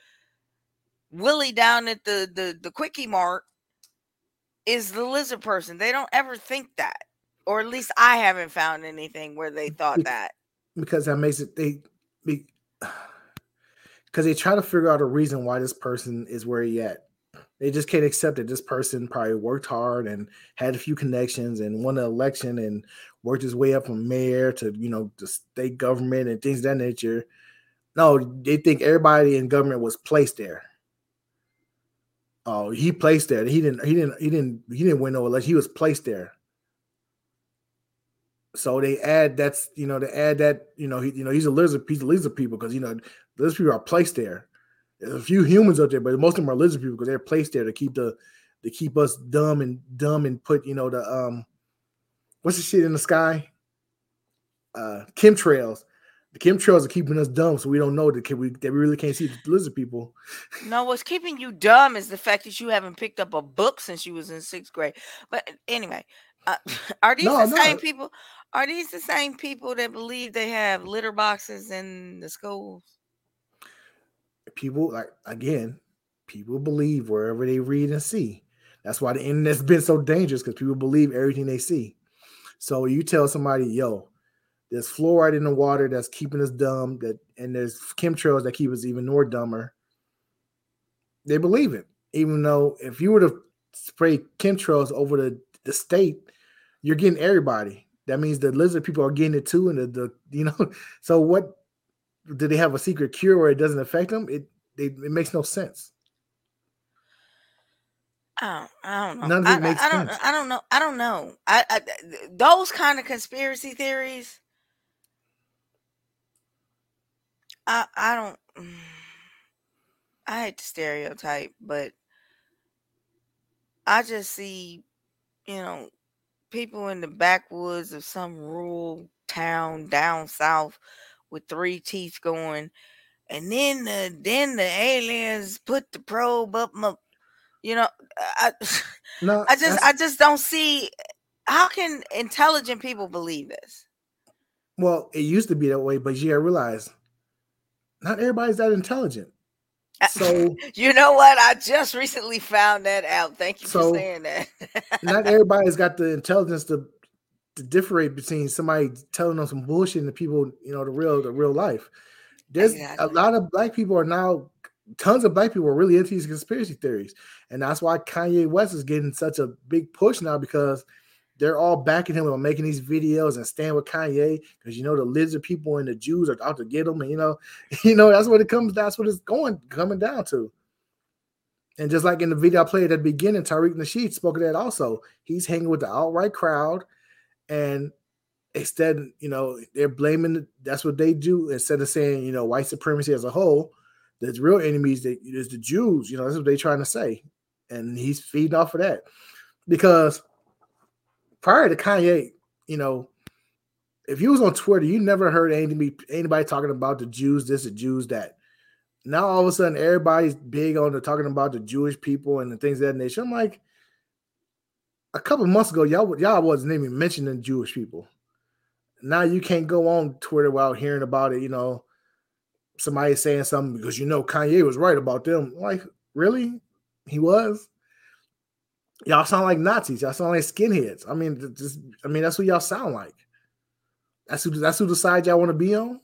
Willie down at the the the quickie mart is the lizard person. They don't ever think that. Or at least I haven't found anything where they thought that. Because that makes it they because they try to figure out a reason why this person is where he at. They just can't accept that this person probably worked hard and had a few connections and won an election and worked his way up from mayor to you know the state government and things of that nature. No, they think everybody in government was placed there. Oh, he placed there. He didn't. He didn't. He didn't. He didn't win no election. He was placed there. So they add that's you know they add that you know he you know he's a lizard he's a lizard people because you know lizard people are placed there. There's a few humans up there, but most of them are lizard people because they're placed there to keep the to keep us dumb and dumb and put you know the um what's the shit in the sky? Uh chemtrails. The chemtrails are keeping us dumb, so we don't know that we that we really can't see the lizard people. No, what's keeping you dumb is the fact that you haven't picked up a book since you was in sixth grade. But anyway, uh, are these no, the no. same people? Are these the same people that believe they have litter boxes in the schools? people like again, people believe wherever they read and see. That's why the internet's been so dangerous because people believe everything they see. So you tell somebody, yo, there's fluoride in the water that's keeping us dumb, that and there's chemtrails that keep us even more dumber. They believe it. Even though if you were to spray chemtrails over the, the state, you're getting everybody. That means the lizard people are getting it too, and the, the you know. So what do they have a secret cure where it doesn't affect them? It it, it makes no sense. I don't, I don't know. None of it I, makes I, I don't, sense. I don't know. I don't know. I, I those kind of conspiracy theories. I I don't. I hate to stereotype, but I just see, you know, people in the backwoods of some rural town down south with three teeth going, and then the then the aliens put the probe up my, you know, I No, I just I just don't see how can intelligent people believe this. well, it used to be that way, but you gotta realize not everybody's that intelligent. Uh, so you know what? I just recently found that out. Thank you So, for saying that. not everybody's got the intelligence to to differentiate between somebody telling them some bullshit and the people, you know, the real the real life. There's a lot of black people are now tons of black people are really into these conspiracy theories. And that's why Kanye West is getting such a big push now because they're all backing him on making these videos and stand with Kanye because you know the lizard people and the Jews are out to get him, and you know, you know that's what it comes. That's what it's going coming down to. And just like in the video I played at the beginning, Tariq Nasheed spoke of that also. He's hanging with the alt right crowd, and instead, you know, they're blaming. That's what they do instead of saying, you know, white supremacy as a whole. There's real enemies. That there's the Jews. You know, that's what they're trying to say, and he's feeding off of that because prior to Kanye, you know, if you was on Twitter, you never heard anybody anybody talking about the Jews this, the Jews that. Now all of a sudden, everybody's big on the talking about the Jewish people and the things that nature. I'm like, a couple months ago, y'all y'all wasn't even mentioning Jewish people. Now you can't go on Twitter without hearing about it. You know, somebody saying something because you know Kanye was right about them. Like, really? He was. Y'all sound like Nazis. Y'all sound like skinheads. I mean, just I mean, that's what y'all sound like. That's who that's who the side y'all want to be on.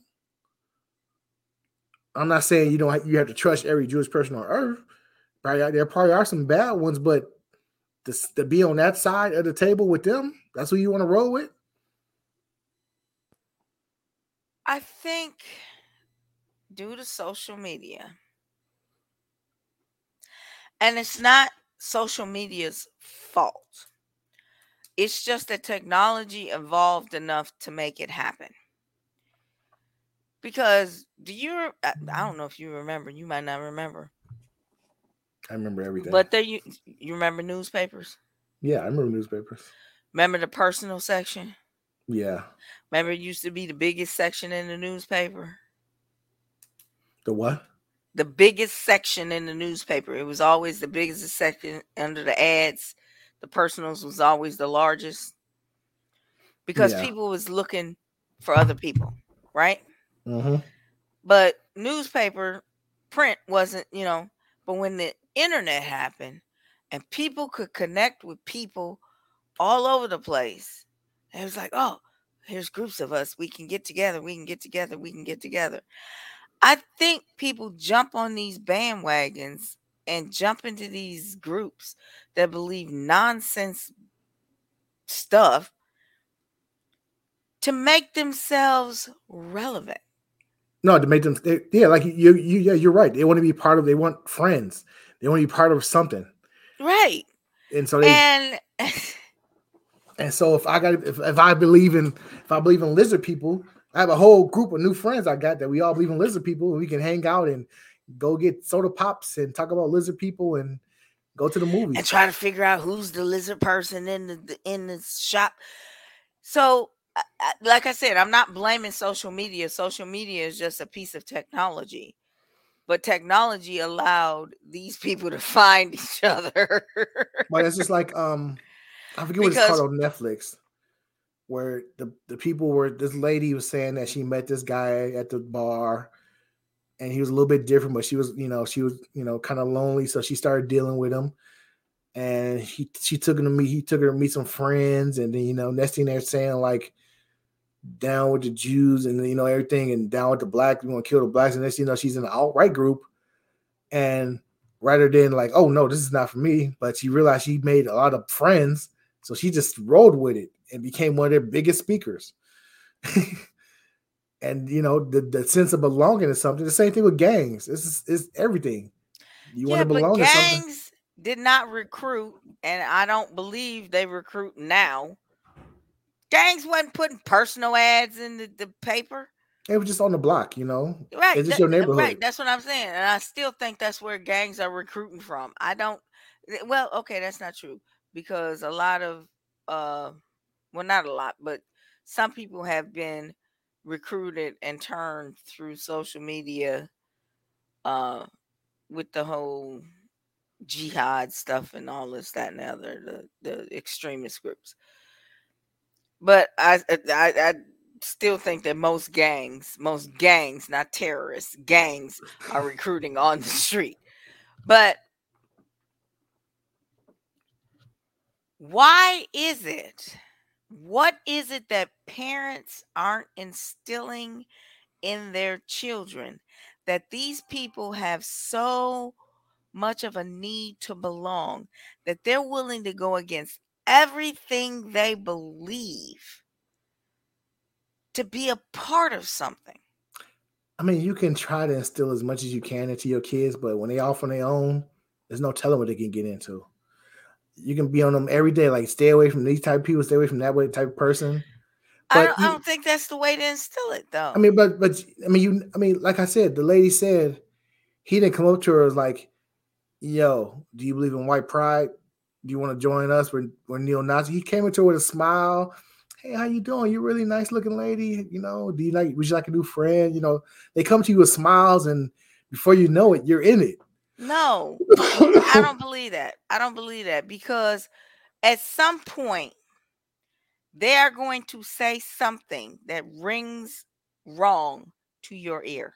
I'm not saying you don't have, you have to trust every Jewish person on earth. Probably there probably are some bad ones, but to, to be on that side of the table with them, that's who you want to roll with. I think due to social media, and it's not social media's fault. It's just that technology evolved enough to make it happen. Because do you? I don't know if you remember. You might not remember, I remember everything. but there you you remember newspapers. yeah, I remember newspapers. Remember the personal section. Yeah, Remember it used to be the biggest section in the newspaper. the what? The biggest section in the newspaper. It was always the biggest section under the ads. The personals was always the largest because Yeah. people was looking for other people, right? Mm-hmm. But newspaper print wasn't, you know, but when the internet happened and people could connect with people all over the place, it was like, oh, here's groups of us. We can get together. We can get together. We can get together. I think people jump on these bandwagons and jump into these groups that believe nonsense stuff to make themselves relevant. No, to make them, they, yeah, like you, you, yeah, you're right. They want to be part of. They want friends. They want to be part of something, Right. and so they, and, And so if I got, if, if I believe in, if I believe in lizard people, I have a whole group of new friends I got that we all believe in lizard people, and we can hang out and go get soda pops and talk about lizard people and go to the movies. and try to figure out who's the lizard person in the, in the shop. So, I- I- like I said, I'm not blaming social media. Social media is just a piece of technology, but technology allowed these people to find each other. But it's just like um, I forget what it's called on Netflix, where the the people were. This lady was saying that she met this guy at the bar, and he was a little bit different, but she was, you know, she was, you know, kind of lonely, so she started dealing with him. And he she took him to meet. He took her to meet some friends, and then you know, next thing they're saying like, down with the Jews and you know everything, and down with the black. We want to kill the blacks, and next you know, she's in the alt right group, and rather than like, oh no, this is not for me, but she realized she made a lot of friends, so she just rolled with it and became one of their biggest speakers. and you know, the, the sense of belonging is something. The same thing with gangs. This is is everything. You want yeah, to belong but to something. gangs did not recruit, and I don't believe they recruit now. Gangs wasn't putting personal ads in the, the paper. It was just on the block, you know. Right. It's just your neighborhood. Right. That's what I'm saying. And I still think that's where gangs are recruiting from. I don't well, okay, that's not true because a lot of uh well not a lot, but some people have been recruited and turned through social media uh with the whole jihad stuff and all this, that and the other, the, the extremist groups. But I, I I still think that most gangs, most gangs, not terrorists, gangs are recruiting on the street. But why is it? What is it that parents aren't instilling in their children that these people have so much of a need to belong that they're willing to go against everything they believe to be a part of something? I mean, you can try to instill as much as you can into your kids, but when they're off on their own, there's no telling what they can get into. You can be on them every day, like stay away from these type of people, stay away from that way type of person. I don't, I don't think that's the way to instill it, though. I mean, but but I mean, you. I mean, like I said, the lady said he didn't come up to her was like, "Yo, do you believe in white pride? Do you want to join us? We're we're neo-Nazi." He came into her with a smile. Hey, how you doing? You're really nice looking lady. You know, do you like? Would you like a new friend? You know, they come to you with smiles, and before you know it, you're in it. No, I don't believe that. I don't believe that because at some point they are going to say something that rings wrong to your ear.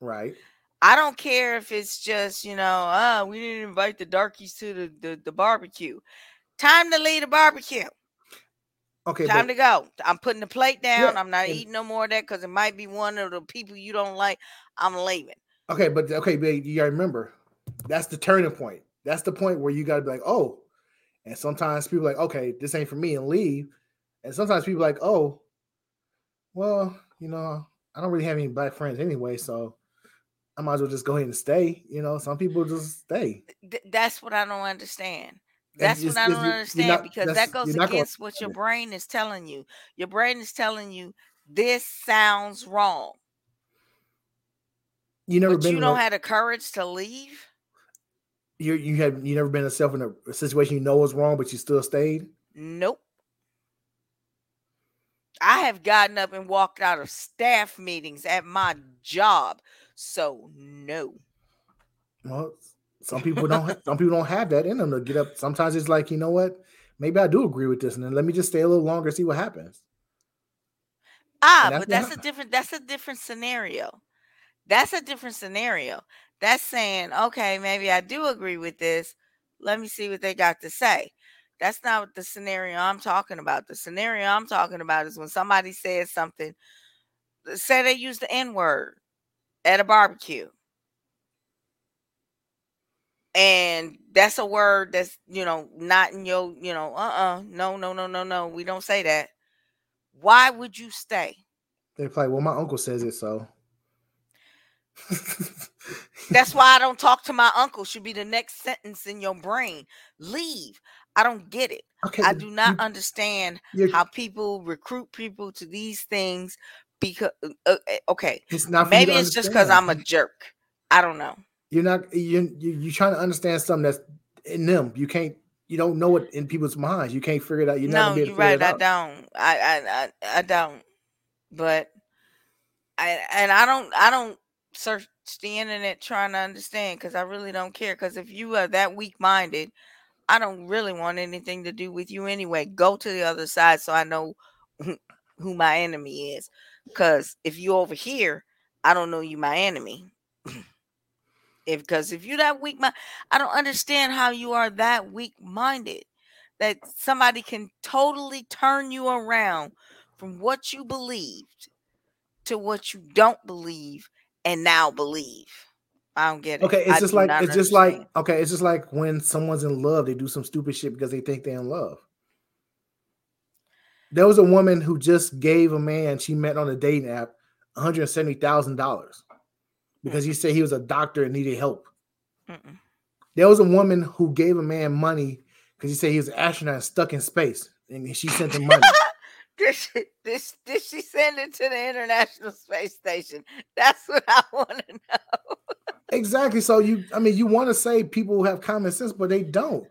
Right. I don't care if it's just, you know, oh, we didn't invite the darkies to the, the, the barbecue. Time to leave the barbecue. Okay. Time but- to go. I'm putting the plate down. Yeah, I'm not and- eating no more of that because it might be one of the people you don't like. I'm leaving. Okay, but okay, but you gotta remember that's the turning point. That's the point where you gotta be like, oh, and sometimes people are like, okay, this ain't for me and leave. And sometimes people are like, oh, well, you know, I don't really have any black friends anyway, so I might as well just go ahead and stay. You know, some people just stay. Th- that's what I don't understand. That's what I don't understand not- because that goes you're gonna- against what your brain is telling you. Your brain is telling you this sounds wrong, You never but been you don't have the courage to leave. You you have you never been yourself in a, situation you know was wrong, but you still stayed. Nope. I have gotten up and walked out of staff meetings at my job. So no. Well, some people don't. ha- some people don't have that in them to get up. Sometimes it's like, you know what? Maybe I do agree with this, and then let me just stay a little longer, see what happens. Ah, that's but that's a different that's a different scenario. That's a different scenario. That's saying, okay, maybe I do agree with this. Let me see what they got to say. That's not what the scenario I'm talking about. The scenario I'm talking about is when somebody says something, uh, say they use the N-word at a barbecue. And that's a word that's, you know, not in your, you know, uh-uh. No, no, no, no, no. We don't say that. Why would you stay? They're like, well, my uncle says it, so. That's why I don't talk to my uncle. Should be the next sentence in your brain. Leave. I don't get it. okay. I do not you- understand how people recruit people to these things because uh, uh, okay, it's not. Maybe it's just because I'm a jerk. I don't know. You're not. You you you're trying to understand something that's in them. You can't. You don't know it in people's minds. You can't figure it out. You're not no, gonna be able you're right. I don't. I, I I I don't. But I and I don't I don't search the internet trying to understand because I really don't care. Because if you are that weak minded, I don't really want anything to do with you anyway. Go to the other side so I know who, my enemy is. Because if you over here, I don't know you my enemy. if because if you that weak mind, I don't understand how you are that weak minded that somebody can totally turn you around from what you believed to what you don't believe and now believe. I don't get it. Okay, it's I just like it's just like okay, it's just like when someone's in love, they do some stupid shit because they think they're in love. There was a woman who just gave a man she met on a dating app one hundred seventy thousand dollars because he said he was a doctor and needed help. Mm-mm. There was a woman who gave a man money because he said he was an astronaut stuck in space, and she sent him money. Did she, did, she send it to the International Space Station? That's what I want to know. Exactly. So you, I mean, you want to say people have common sense, but they don't.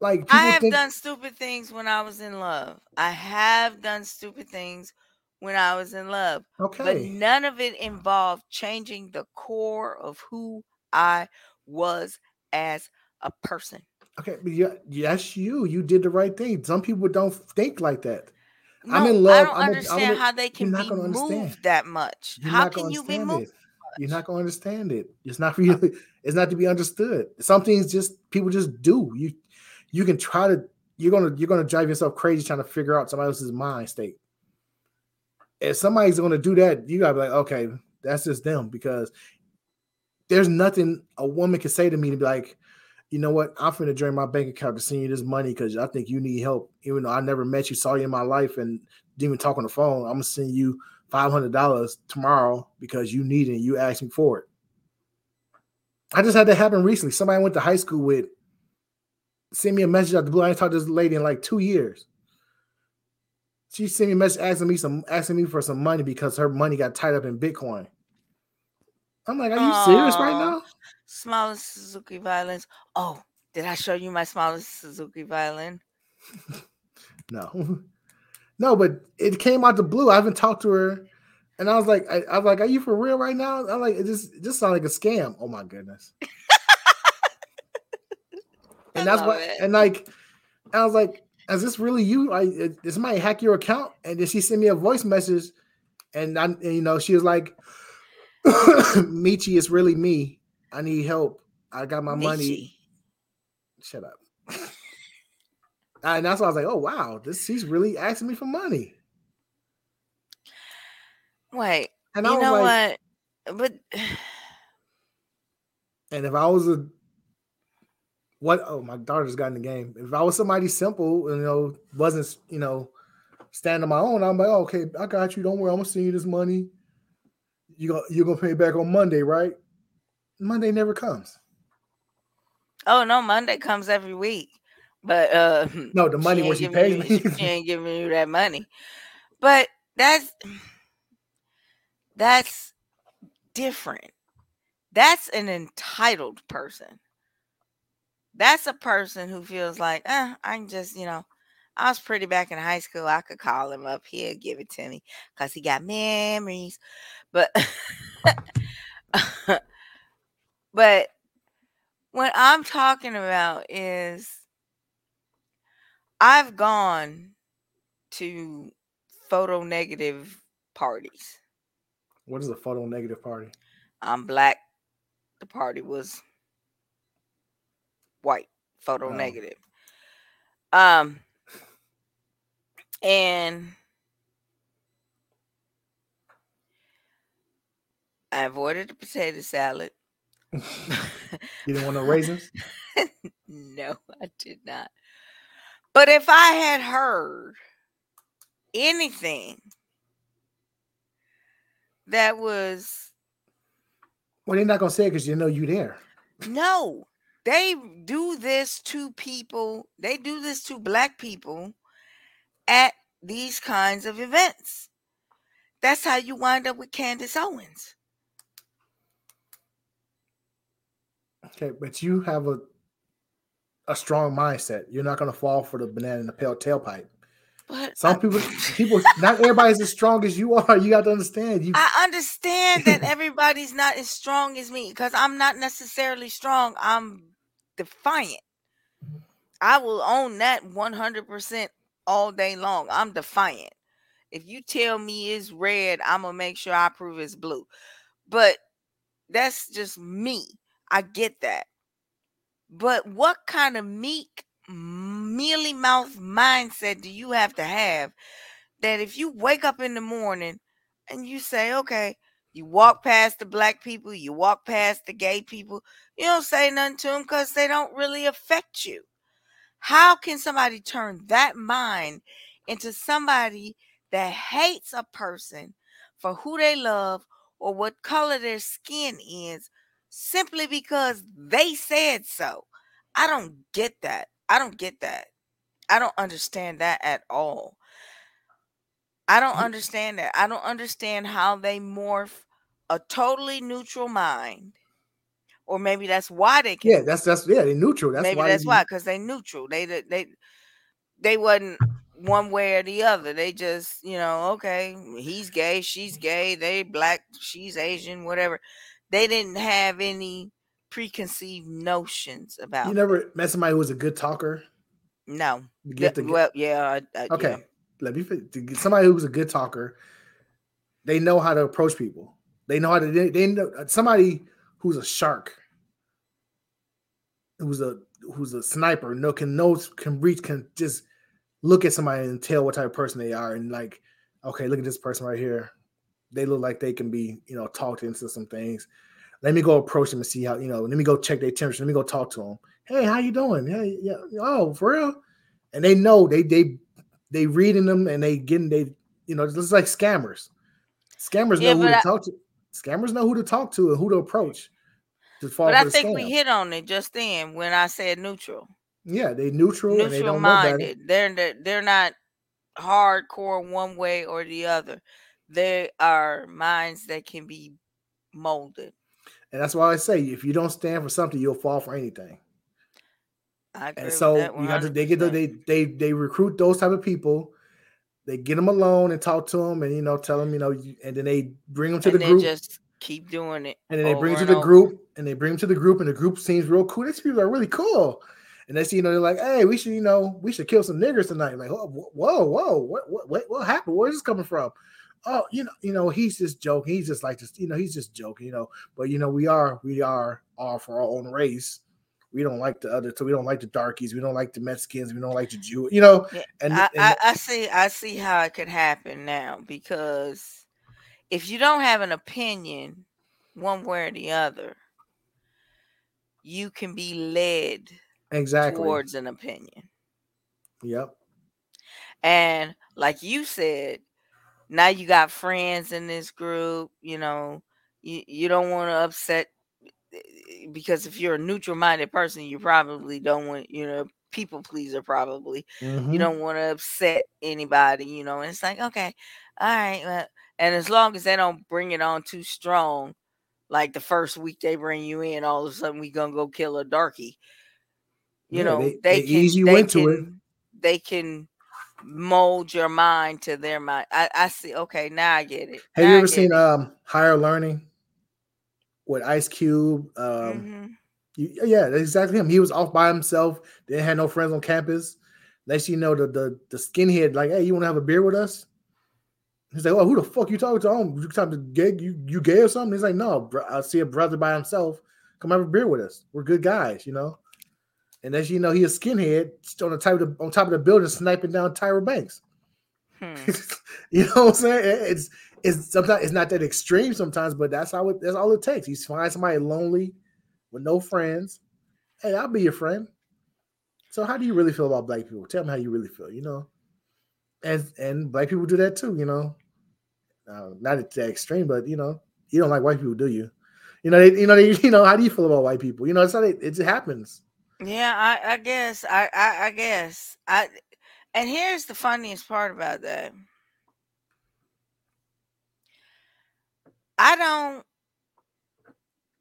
Like I have think, done stupid things when I was in love. I have done stupid things when I was in love, Okay. but none of it involved changing the core of who I was as a person. okay, but yeah, yes, you, you did the right thing. Some people don't think like that. I'm No, in I don't I'm a- I'm understand a- how they can be understand. moved that much. You're How can you be understand moved? it. You're not gonna understand it. It's not really. It's not to be understood. Some things just people just do. You you can try to. You're gonna you're gonna drive yourself crazy trying to figure out somebody else's mind state. If somebody's gonna do that, you gotta be like, okay, that's just them because there's nothing a woman can say to me to be like, you know what, I'm finna drain my bank account to send you this money because I think you need help. Even though I never met you, saw you in my life, and didn't even talk on the phone, I'm gonna send you five hundred dollars tomorrow because you need it and you asked me for it. I just had that happen recently. Somebody I went to high school with sent me a message out the blue. I ain't talked to this lady in like two years. She sent me a message asking me some asking me for some money because her money got tied up in Bitcoin. I'm like, are you serious right now? Smallest Suzuki violins. Oh, did I show you my smallest Suzuki violin? No, no, but it came out the blue. I haven't talked to her, and I was like, I, I was like, are you for real right now? I'm like, it just it just sounds like a scam. Oh my goodness. and that's what, it. and like, I was like, is this really you? I did somebody hack your account? And then she sent me a voice message, and I, and, you know, she was like, Michi, it's really me. I need help. I got my money. Shut up. and that's why I was like, oh wow, this he's really asking me for money. Wait, And I you know like, what? But and if I was a what oh my daughter just got in the game. If I was somebody simple, you know, wasn't you know, standing on my own, I'm like, oh, okay, I got you. Don't worry, I'm gonna send you this money. You go you're gonna pay it back on Monday, right? Monday never comes. oh no, Monday comes every week. But uh No, the money when she giving me. she ain't giving you that money. But that's that's different. That's an entitled person. That's a person who feels like, eh, I can just, you know, I was pretty back in high school. I could call him up here, give it to me because he got memories. But but what I'm talking about is I've gone to photo negative parties. what is a photo negative party? I'm black. The party was white, photo Oh. negative. Um, and I avoided the potato salad. You didn't want no raisins? no, I did not. But if I had heard anything that was Well, they're not gonna say it because you know you there. no, they do this to people, they do this to black people at these kinds of events. That's how you wind up with Candace Owens. Okay, but you have a a strong mindset. You're not gonna fall for the banana in the pale tailpipe. But Some I- people, people, not everybody's as strong as you are. You got to understand. You, I understand that everybody's not as strong as me because I'm not necessarily strong. I'm defiant. I will own that 100% all day long. I'm defiant. If you tell me it's red, I'm going to make sure I prove it's blue. But that's just me. I get that. But what kind of meek, mealy mouth mindset do you have to have that if you wake up in the morning and you say, okay, you walk past the black people, you walk past the gay people, you don't say nothing to them because they don't really affect you. How can somebody turn that mind into somebody that hates a person for who they love or what color their skin is simply because they said so? I don't get that. I don't get that. I don't understand that at all. I don't understand that. I don't understand how they morph a totally neutral mind. Or maybe that's why they can. Yeah, that's that's yeah, they're neutral. That's maybe why that's they- why because they neutral. They they they they wasn't one way or the other. They just you know okay, he's gay, she's gay, they black, she's Asian, whatever. They didn't have any preconceived notions about. You never met somebody who was a good talker. no. Get the- well, yeah. I, I, okay, yeah. let me fin- to get somebody who's a good talker. They know how to approach people. They know how to. They, they know uh, somebody who's a shark, who's a who's a sniper. No, can know can reach can just look at somebody and tell what type of person they are, and like, okay, look at this person right here. They look like they can be, you know, talked into some things. Let me go approach them and see how, you know. Let me go check their temperature. Let me go talk to them. Hey, how you doing? Hey, yeah. Oh, for real? And they know they they they reading them and they getting they you know it's like scammers. Scammers Yeah, know who but to I- talk to. Scammers know who to talk to and who to approach to fall But I think we hit on it just then when I said neutral. yeah, they neutral, and they neutral better. minded. They're they're not hardcore one way or the other. They are minds that can be molded. And that's why I say if you don't stand for something, you'll fall for anything. I agree And so you got to they get the, they they they recruit those type of people. They get them alone and talk to them, and you know tell them you know, you- and then they bring them to and the group. just keep doing it. and then they bring them to the over. group, and they bring them to the group, and the group seems real cool. These people are really cool. And they see, you know, they're like, "Hey, we should, you know, we should kill some niggers tonight." Like, whoa, whoa, whoa, what, what, what, what happened? Where's this coming from? Oh, you know, you know, he's just joking. He's just like just, you know, he's just joking, you know. But you know, we are, we are all for our own race. We don't like the other, so we don't like the darkies. We don't like the Mexicans. We don't like the Jew, you know. And, I, and I, I see I see how it could happen now because if you don't have an opinion one way or the other, you can be led exactly, towards an opinion. yep, And like you said, now you got friends in this group, you know, you, you don't want to upset eh, because if you're a neutral minded person, you probably don't want, you know, people pleaser probably. Mhm. You don't want to upset anybody, you know, and it's like, okay, all right. Well, and as long as they don't bring it on too strong, like the first week they bring you in, all of a sudden we gonna go kill a darky. You Yeah, know, they- they, they can ease you they into it. they can mold your mind to their mind. I, I see. Okay, now I get it. Have Now you ever seen it. um Higher Learning with Ice Cube? Um, Mhm. you- yeah, that's exactly him. He was off by himself. Didn't have no friends on campus. Next, you know, the the the skinhead like, hey, you want to have a beer with us? He's like, oh, who the fuck you talking to? Oh, you talking to gay? You you gay or something? He's like, no, bro, I see a brother by himself. Come have a beer with us. We're good guys, you know. And as you know, he a skinhead on the top of the on top of the building, sniping down Tyra Banks. Hmm. you know what I'm saying? It's it's sometimes it's not that extreme sometimes, but that's how it that's all it takes. You find somebody lonely with no friends. Hey, I'll be your friend. So how do you really feel about black people? Tell me how you really feel, you know? And and black people do that too, you know. Uh, not at that extreme, but you know, you don't like white people, do you? You know, they, you know, they, you know, how do you feel about white people? You know, it's not it, it happens. Yeah, I, I guess. I, I I guess. I and here's the funniest part about that. I don't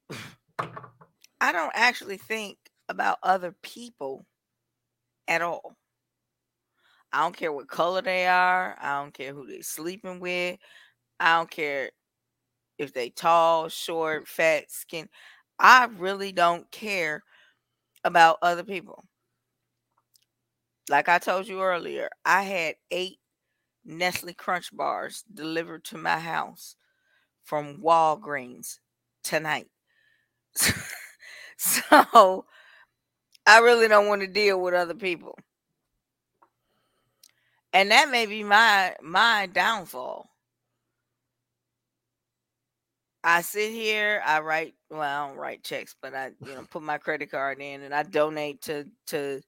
I don't actually think about other people at all. I don't care what color they are. I don't care who they're sleeping with. I don't care if they tall, short, fat, skin. I really don't care about other people. Like I told you earlier, I had eight Nestle Crunch bars delivered to my house from Walgreens tonight. so I really don't want to deal with other people. And that may be my my downfall. I sit here, I write well, I don't write checks, but I, you know, put my credit card in and I donate to to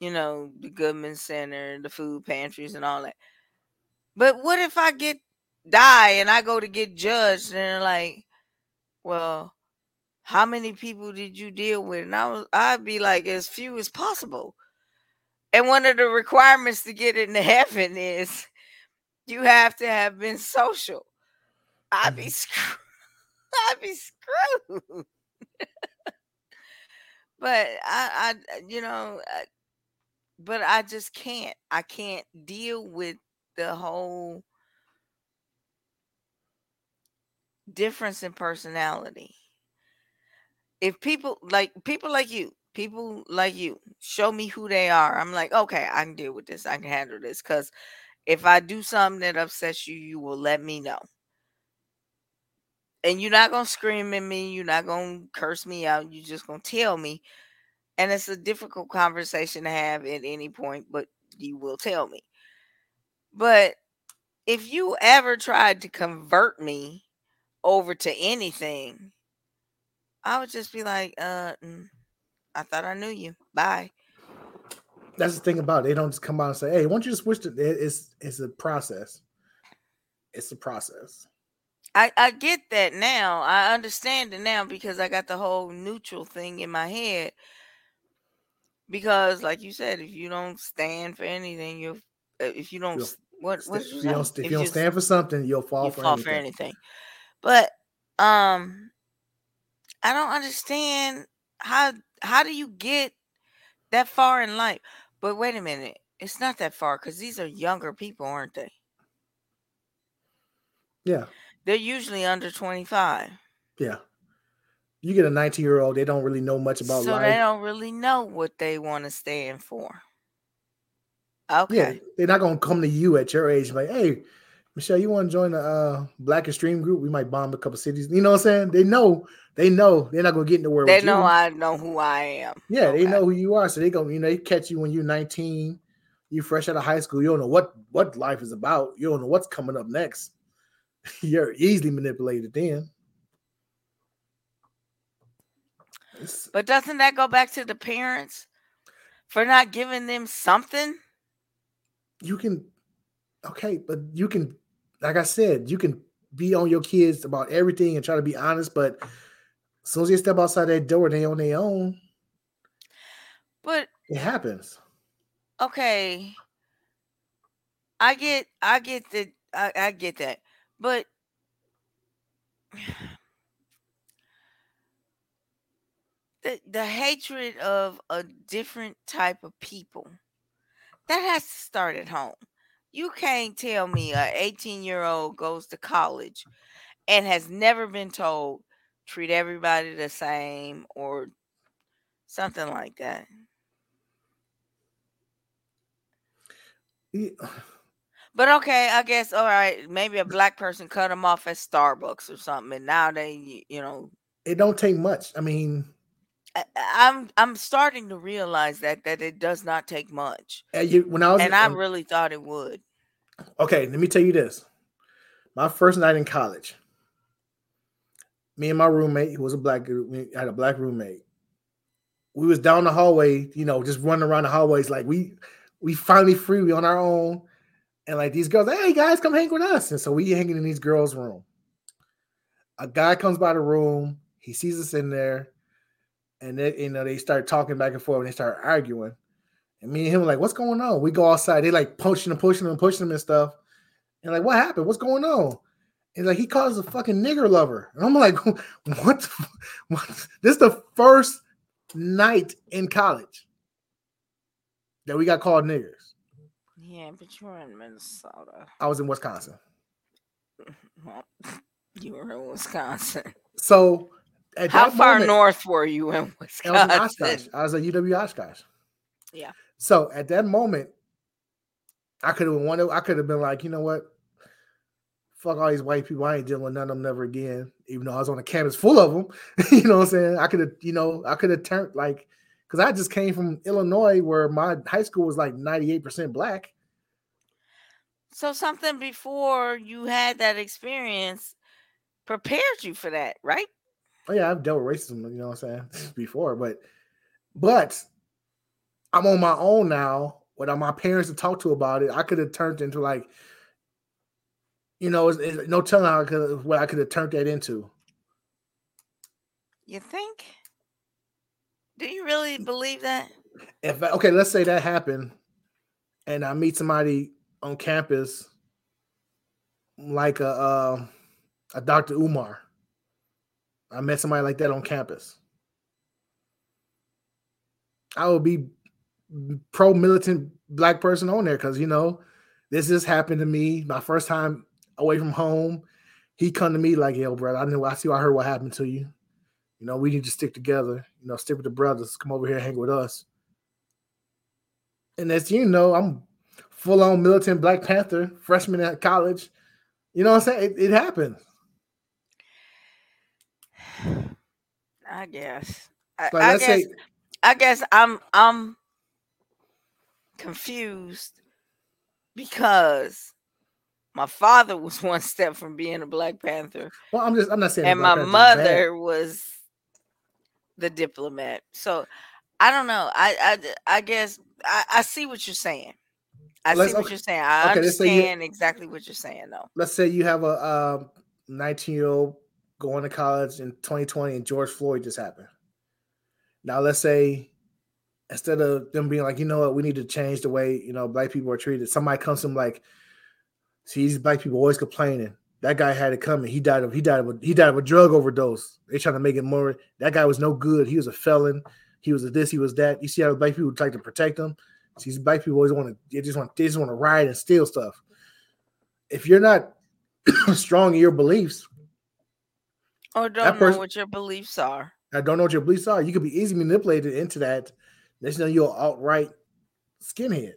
you know, the Goodman Center, the food pantries and all that. But what if I get die and I go to get judged and they're like, well, how many people did you deal with? And I was I'd be like as few as possible. And one of the requirements to get into heaven is You have to have been social. I'd be Mhm. screwed. I'd be screwed. but I, I, you know, I, but I just can't. I can't deal with the whole difference in personality. If people like people like you, people like you show me who they are, I'm like, okay, I can deal with this. I can handle this. Cause if I do something that upsets you, you will let me know. And you're not gonna scream at me, you're not gonna curse me out, you're just gonna tell me. And it's a difficult conversation to have at any point, but you will tell me. But if you ever tried to convert me over to anything, I would just be like, uh, mm, I thought I knew you. Bye. That's the thing about it. They don't just come out and say, "Hey, why don't you just switch to?" it- It's it's a process. It's a process. I, I get that now. I understand it now because I got the whole neutral thing in my head. Because, like you said, if you don't stand for anything, you if you don't You'll what what If you don't, if you don't stand for something, you'll fall you for fall anything. for anything. But um, I don't understand how how do you get that far in life? But wait a minute, it's not that far because these are younger people, aren't they? Yeah, They're usually under twenty five, yeah. You get a 19 year old, they don't really know much about so life. they don't really know what they want to stand for. Okay. Yeah, they're not gonna come to you at your age like, hey, Michelle, you want to join the uh, Black Extreme group? We might bomb a couple cities. You know what I'm saying? They know, they know they're not gonna get nowhere. they with know you. I know who I am. Yeah, they know who you are, so they go. You know, they catch you when you're 19. You fresh out of high school. You don't know what what life is about. You don't know what's coming up next. You're easily manipulated then. But doesn't that go back to the parents for not giving them something? you can, okay, but you can, like I said, you can be on your kids about everything and try to be honest. But as soon as they step outside that door, they on their own. But It happens. okay, I get, I get that, I, I get that, but the the hatred of a different type of people that has to start at home. You can't tell me a 18 year old goes to college and has never been told treat everybody the same or something like that. Yeah. But okay, I guess all right. Maybe a black person cut them off at Starbucks or something, and now they, you know, It don't take much. I mean, I, I'm I'm starting to realize that that it does not take much, uh, you, when I was and I um, really thought it would. Okay, let me tell you this. My first night in college, me and my roommate, who was a black we had a black roommate. We was down the hallway, you know, just running around the hallways like we we finally free, we on our own. And like these girls, hey guys, come hang with us. And so we hanging in these girls' room. A guy comes by the room, he sees us in there, and they, you know, they start talking back and forth and they start arguing. And me and him like, what's going on? We go outside. They like punching and pushing and pushing and stuff. And like, what happened? What's going on? And like, he calls a fucking nigger lover. And I'm like, what? the what? This is the first night in college that we got called niggers. Yeah, but you were in Minnesota. I was in Wisconsin. You were in Wisconsin. So at How far moment- north were you in I was in Oshkosh. Wisconsin? I was at UW Oshkosh. Yeah. So at that moment, I could have wanted. I could have been like, you know what? Fuck all these white people. I ain't dealing with none of them never again. Even though I was on a campus full of them, you know what I'm saying? I could have, you know, I could have turned like, because I just came from Illinois, where my high school was like 98% black. So something before you had that experience prepared you for that, right? Oh yeah, I've dealt with racism, you know what I'm saying, before, but but I'm on my own now without my parents to talk to about it. I could have turned into like, you know, it's, it's no telling how I could what I could have turned that into. You think? Do you really believe that? If okay, let's say that happened, and I meet somebody on campus, like a uh, a Dr. Umar. I met somebody like that on campus. I would be pro militant black person on there because you know this just happened to me. My first time away from home. He come to me like, yo, brother, I know I see I heard what happened to you. You know, we need to stick together, you know, stick with the brothers, come over here, hang with us. And as you know, I'm full on militant Black Panther, freshman at college. You know what I'm saying? It, it happened. I guess. I, Like, I guess. say- I guess I'm I'm confused because my father was one step from being a Black Panther, Well, I'm just I'm not saying and my Panther's bad. mother was the diplomat. So I don't know. I I I guess I, I see what you're saying. I Let's- see what okay. you're saying. I Okay, let's you- understand exactly what you're saying, though. let's say you have a um, 19 year old going to college in 2020 and George Floyd just happened. Now let's say instead of them being like, you know what, we need to change the way you know black people are treated. Somebody comes to them like, see, these black people always complaining. That guy had it coming. He died of he died of a, he died of a drug overdose. They trying to make it more. That guy was no good. He was a felon. He was a this. He was that. You see how black people try to protect him. These black people always want to. They just want. They just want to riot and steal stuff. If you're not strong in your beliefs, Or don't know person- what your beliefs are. I don't know what your beliefs are. You could be easily manipulated into that. Next thing know, you're outright skinhead.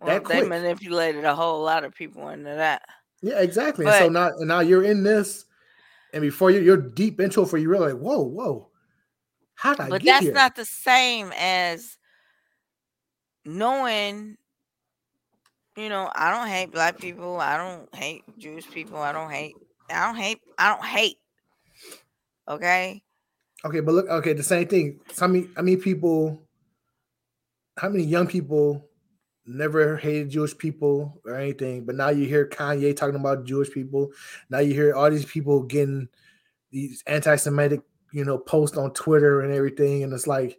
Well, That they quick. manipulated a whole lot of people into that. Yeah, exactly. and so now, and now you're in this, and before you, you're deep into it, for you realize, whoa, whoa, how did I but get that's not the same as knowing you know i don't hate black people i don't hate jewish people i don't hate i don't hate i don't hate okay okay, but look, okay, the same thing. How many, how many people, how many young people never hated Jewish people or anything, but now you hear Kanye talking about Jewish people. Now you hear all these people getting these anti-Semitic, you know, posts on Twitter and everything, and it's like,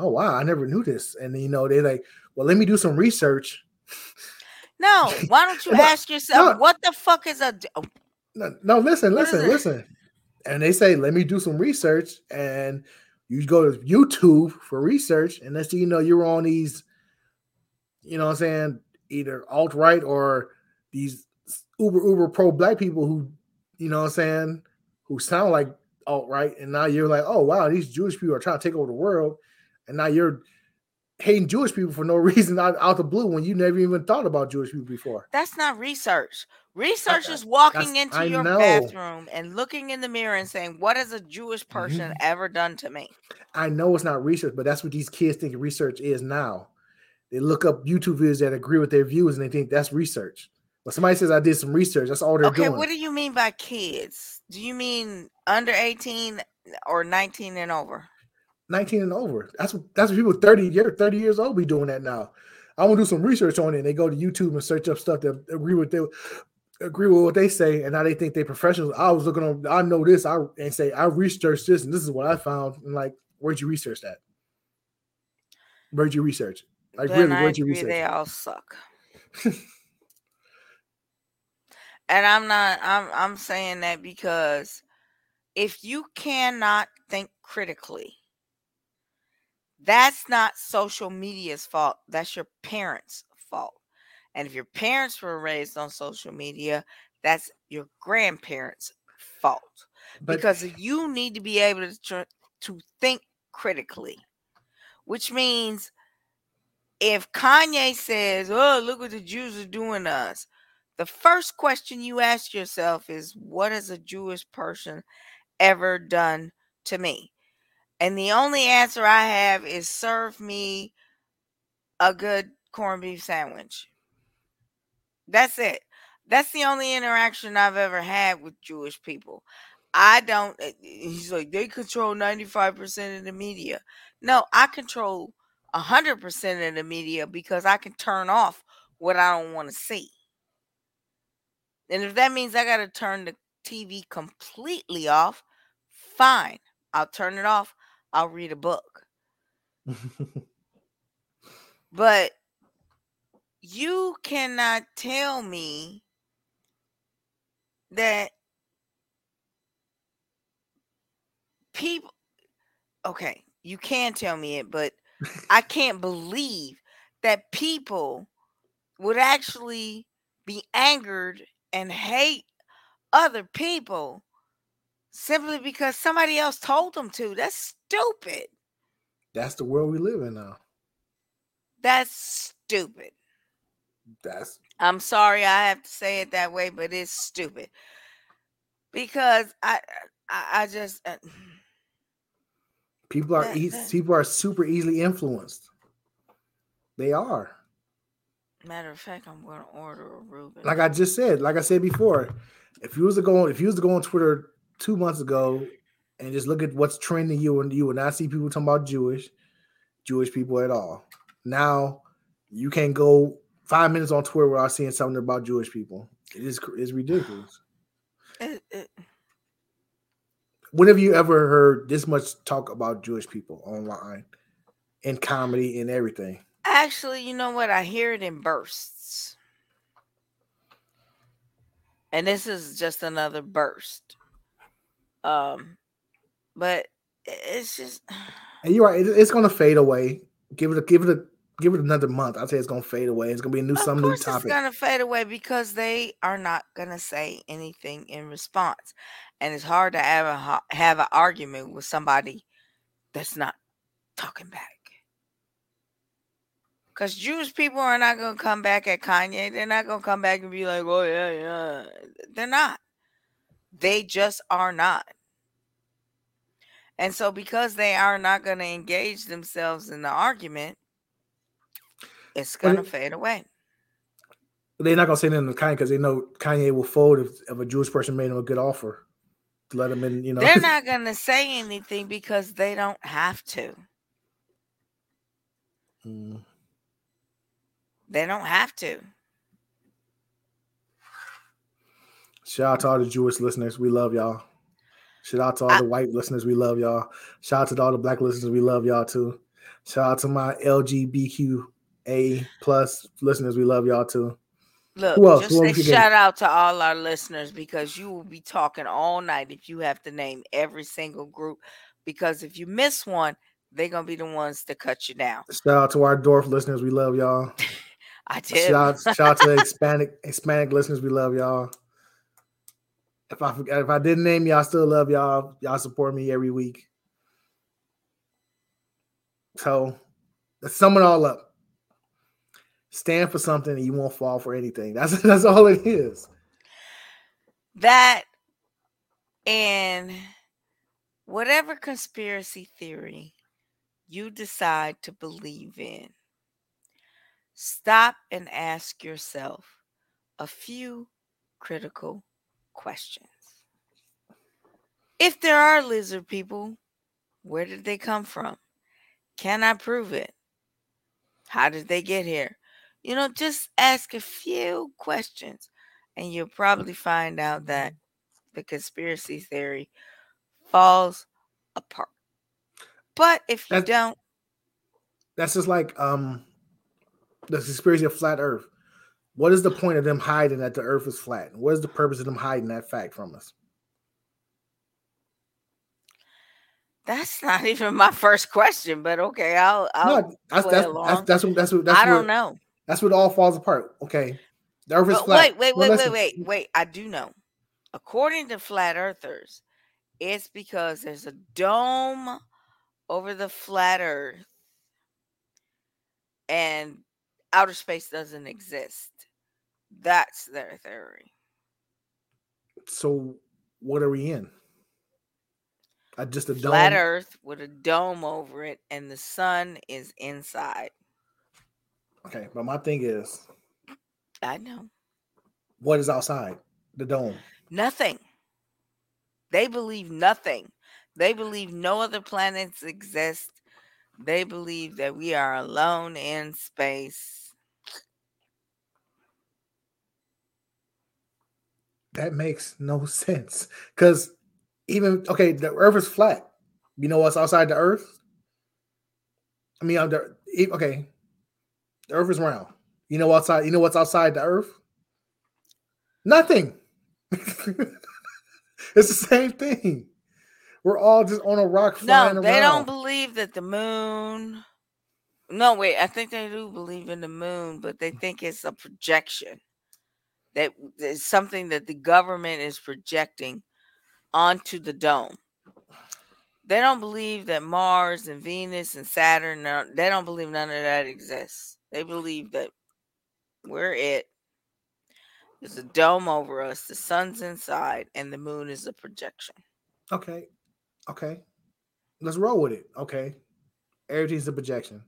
oh wow, I never knew this. And you know, they're like, well, let me do some research. no why don't you ask yourself no. what the fuck is a oh, No, no listen, What listen, listen. And they say, let me do some research. And you go to YouTube for research, and thing you know, you're on these, you know what I'm saying, either alt-right or these uber uber pro black people who, you know what I'm saying, who sound like alt-right. And now you're like, oh wow, these Jewish people are trying to take over the world. And now you're hating Jewish people for no reason out, out the blue when you never even thought about Jewish people before. that's not research research I- is walking into I your know. bathroom and looking in the mirror and saying what has a jewish Mm-hmm. person ever done to me I know it's not research, but that's what these kids think research is now. They look up YouTube videos that agree with their views and they think that's research. But somebody says I did some research, that's all they're okay doing. what do you mean by kids do you mean under 18 or 19 and over 19 and over. That's what that's what people 30 years 30 years old be doing that now. I'm gonna do some research on it. And they go to YouTube and search up stuff that agree with their agree with what they say, and now they think they're professionals. I was looking on, I know this, I and say I researched this, and this is what I found. And like, where'd you research that? Where'd you research? Like, then really, I where'd you research? they all suck and i'm not i'm i'm saying that because if you cannot think critically that's not social media's fault that's your parents fault and if your parents were raised on social media that's your grandparents fault But because you need to be able to tr- to think critically which means if Kanye says, "Oh, look what the Jews are doing to us," the first question you ask yourself is, "What has a Jewish person ever done to me?" And the only answer I have is, "Serve me a good corned beef sandwich." That's it. That's the only interaction I've ever had with Jewish people. I don't. eh, He's like they control ninety five percent of the media. No, I control hundred percent of the media because I can turn off what I don't want to see. And if that means I got to turn the TV completely off, fine. I'll turn it off. I'll read a book. But you cannot tell me that people okay, you can tell me it, but I can't believe that people would actually be angered and hate other people simply because somebody else told them to. That's stupid. That's the world we live in now. That's stupid. That's I'm sorry I have to say it that way, but it's stupid. Because I I, I just uh, people are That- that- people are super easily influenced. They are. matter of fact, I'm gonna order a Reuben. Like I just said, like I said before, if you was to go if you was to go on Twitter two months ago and just look at what's trending, you and you would not see people talking about Jewish, Jewish people at all. Now you can't go five minutes on Twitter without seeing something about Jewish people. It is ridiculous. It- it- When have you ever heard this much talk about Jewish people online, in comedy and everything? Actually, you know what? I hear it in bursts. And this is just another burst. Um but it's just And you're right; it- it's gonna fade away. Give it a give it a give it another month. I'd say it's gonna fade away. It's gonna be a new of some new topic. it's gonna fade away because they are not gonna say anything in response. And it's hard to have a have an argument with somebody that's not talking back. Because Jewish people are not to come back at Kanye. They're not to come back and be like, oh, yeah, yeah. They're not. They just are not. And so, because they are not going to engage themselves in the argument, it's going to fade away. They're not gonna say anything to Kanye because they know Kanye will fold if, if a Jewish person made him a good offer to let him in. You know, They're not going to say anything because they don't have to. Mm. They don't have to. Shout out to all the Jewish listeners. We love y'all. Shout out to all I- the white listeners. We love y'all. Shout out to all the black listeners. We love y'all too. Shout out to my LGBTQA plus listeners. We love y'all too. Look, just say shout out to all our listeners because you will be talking all night if you have to name every single group. Because if you miss one, they're gonna be the ones to cut you down. Shout out to our dwarf listeners. We love y'all. I did. Shout, shout out to the Hispanic Hispanic listeners. We love y'all. If I forgot, if I didn't name y'all, still love y'all. Y'all support me every week. So let's sum it all up. Stand for something and you won't fall for anything. That's that's all it is. that and whatever conspiracy theory you decide to believe in, stop and ask yourself a few critical questions. If there are lizard people, where did they come from? Can I prove it? How did they get here? You know, just ask a few questions and you'll probably find out that the conspiracy theory falls apart. But if you That's- don't, That's just like um the conspiracy of flat earth. What is the point of them hiding that the earth is flat? What is the purpose of them hiding that fact from us? that's not even my first question. But okay, I'll I'll no, that's that's, that's along. that's what that's what that's I don't know. That's what all falls apart. Okay. The earth is But flat. wait, wait, Well, wait, wait, wait, wait. I do know. According to flat earthers, it's because there's a dome over the flat earth and outer space doesn't exist. That's their theory. So what are we in? Uh, just a dome. Flat earth with a dome over it and the sun is inside. Okay, but my thing is, I know. what is outside the dome? Nothing. They believe nothing. They believe no other planets exist. They believe that we are alone in space. That makes no sense. Because even okay, the Earth is flat. You know what's outside the Earth? I mean, the, okay, the Earth is round. You know what's outside? You know what's outside the Earth? Nothing. it's the same thing. We're all just on a rock flying No, they around. don't believe that the moon. No, wait. I think they do believe in the moon, but they think it's a projection. That it's something that the government is projecting onto the dome. They don't believe that Mars and Venus and Saturn, they don't believe none of that exists. They believe that we're it. There's a dome over us. The sun's inside, and the moon is a projection. Okay. Okay. Let's roll with it. Okay. Everything's a projection.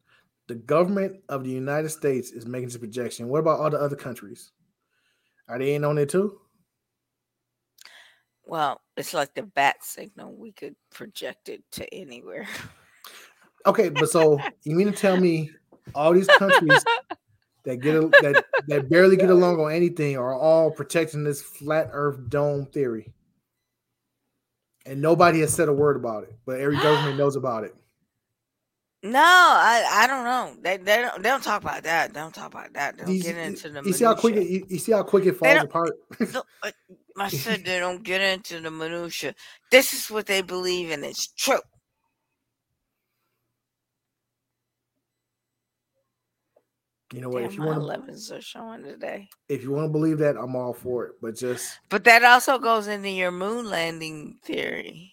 The government of the United States is making this projection. What about all the other countries? Are they in on it too? Well, it's like the bat signal. We could project it to anywhere. Okay, but so you mean to tell me all these countries that get that that barely get along on anything are all protecting this flat Earth dome theory, and nobody has said a word about it, but every government knows about it. No, I, I don't know. They they don't they don't talk about that. They don't talk about that. They don't You, get eh, into the you see how quick it, you, you see how quick it falls apart. I- said they don't get into the minutia. This is what they believe, and it's true. You know what? Damn, If you want to 11s are showing today. if you want to believe that, I'm all for it. But just But that also goes into your moon landing theory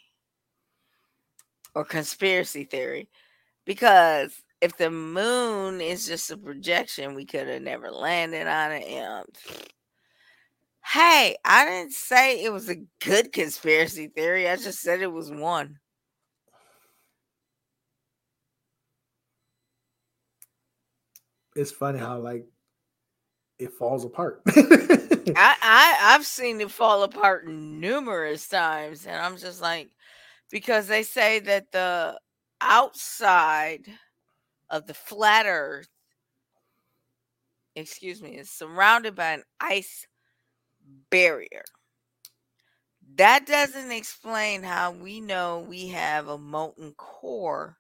or conspiracy theory. Because if the moon is just a projection, we could have never landed on it. Um, hey, I didn't say it was a good conspiracy theory. I just said it was one. it's funny how like it falls apart. I, I I've seen it fall apart numerous times, and I'm just like, because they say that the outside of the flat Earth, excuse me, is surrounded by an ice barrier. That doesn't explain how we know we have a molten core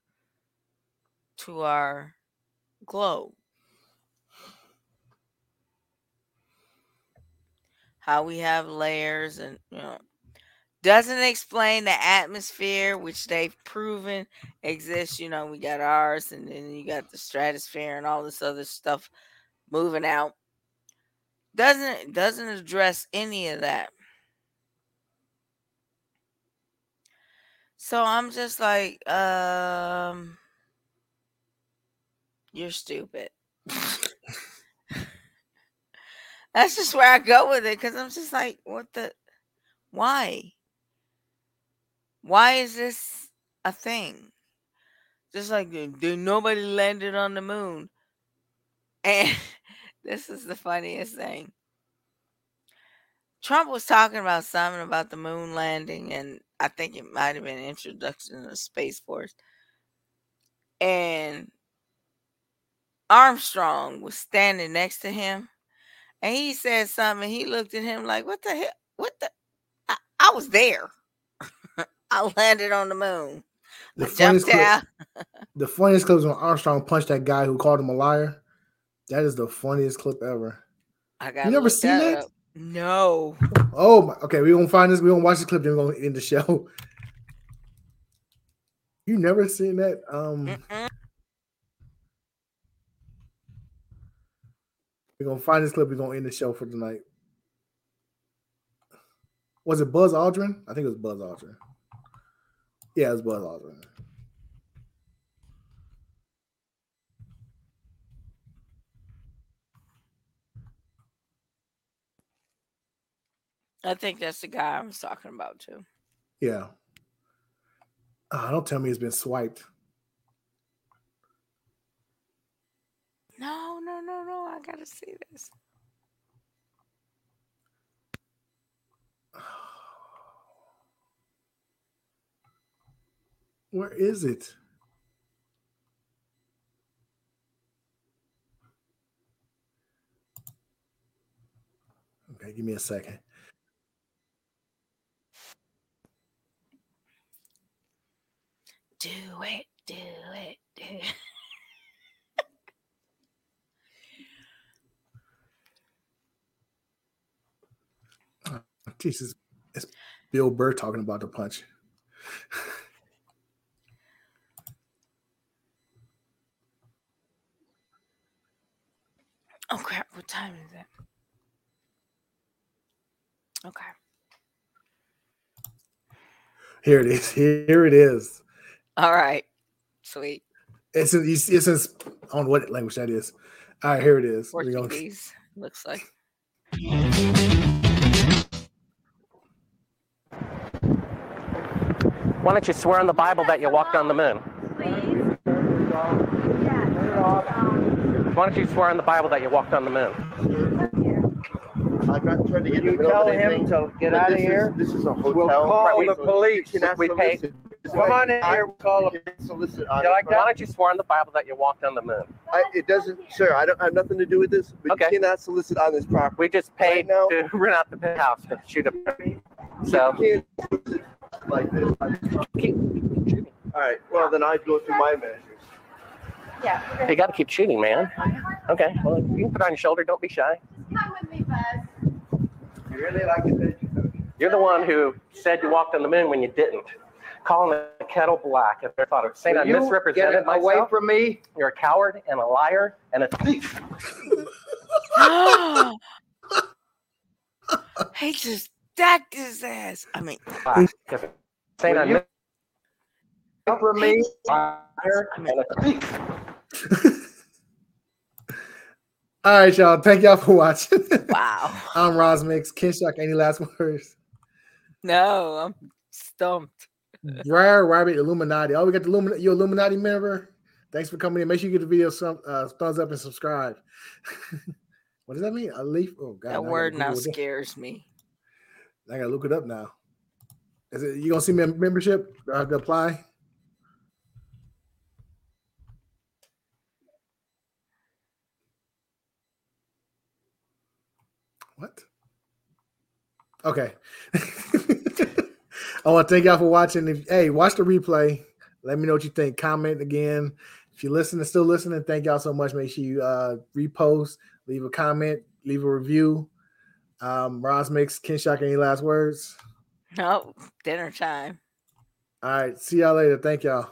to our globe. how we have layers and you know doesn't explain the atmosphere which they've proven exists you know we got ours and then you got the stratosphere and all this other stuff moving out doesn't doesn't address any of that so i'm just like um you're stupid That's just where I go with it because I'm just like, what the? Why? Why is this a thing? Just like did nobody landed on the moon, and this is the funniest thing. Trump was talking about something about the moon landing, and I think it might have been introduction of Space Force. And Armstrong was standing next to him and he said something. He looked at him like, "What the hell? What the? I, I was there. I landed on the moon. the funniest clip, the funniest clip is when Armstrong punched that guy who called him a liar. That is the funniest clip ever. I got. You never seen that? No. Oh my okay, we're gonna find this, we're gonna watch this clip, then we're gonna end the show. You never seen that? Um Mm-mm. we're gonna find this clip, we're gonna end the show for tonight. Was it Buzz Aldrin? I think it was Buzz Aldrin. Yeah, it was Buzz Aldrin. I think that's the guy I was talking about too. Yeah. Ah, don't tell me he's been swiped. No, no, no, no. I gotta see this. Where is it? Okay, give me a second. Do it, do it, do it. Jesus, it's Bill Burr talking about the punch. Oh crap! What time is it? Okay. Here it is. Here it is. All right. Sweet. It's in, it's, it's in, I what language that is. All right, here it is. Here we go. Portuguese looks like. Why don't you swear on the Bible that you walked on the moon? Why don't you swear on the Bible that you walked on the moon? I'm not trying to get You the tell him to get out of this here. This is a hotel. We'll call Right, we- the police. You ask we pay- solicit- Come on in here, we'll call You them. can solicit You like Why don't you swear on the Bible that you walked on the moon? I, it doesn't, sir. I don't I have nothing to do with this. But Okay. you cannot solicit on this property. We just paid Right now- to rent out the penthouse to shoot a. So You can't solicit like this. All right. Well, then I'd go through my measures. you got to keep shooting, man. Okay. Well, you can put it on your shoulder. Don't be shy. Come with me, Buzz. You really like it, don't you? You're the one who said you walked on the moon when you didn't. Calling the kettle black. If I thought it, saying I Will you get misrepresented it away myself. from me. You're a coward and a liar and a thief. he just stacked his ass. I mean, Saying Will I you- From me. liar and a thief. All right, y'all. Thank y'all for watching. wow. I'm Roz Mix. Ken Shock, any last words? No, I'm stumped. Briar Rabbit Illuminati. Oh, we got the Illuminati. You Illuminati member? Thanks for coming in. Make sure you give the video some uh, thumbs up and subscribe. what does that mean? A leaf? Oh God, That word now scares me. I gotta look it up now. Is it you gonna see me membership? Do I have to apply? What? Okay. I want to thank y'all for watching. If, hey, watch the replay. Let me know what you think. Comment again. If you're listening, still listening, thank y'all so much. Make sure you uh, repost, leave a comment, leave a review. Um, Roz makes Ken Shock. Any last words? No, dinner time. All right. See y'all later. Thank y'all.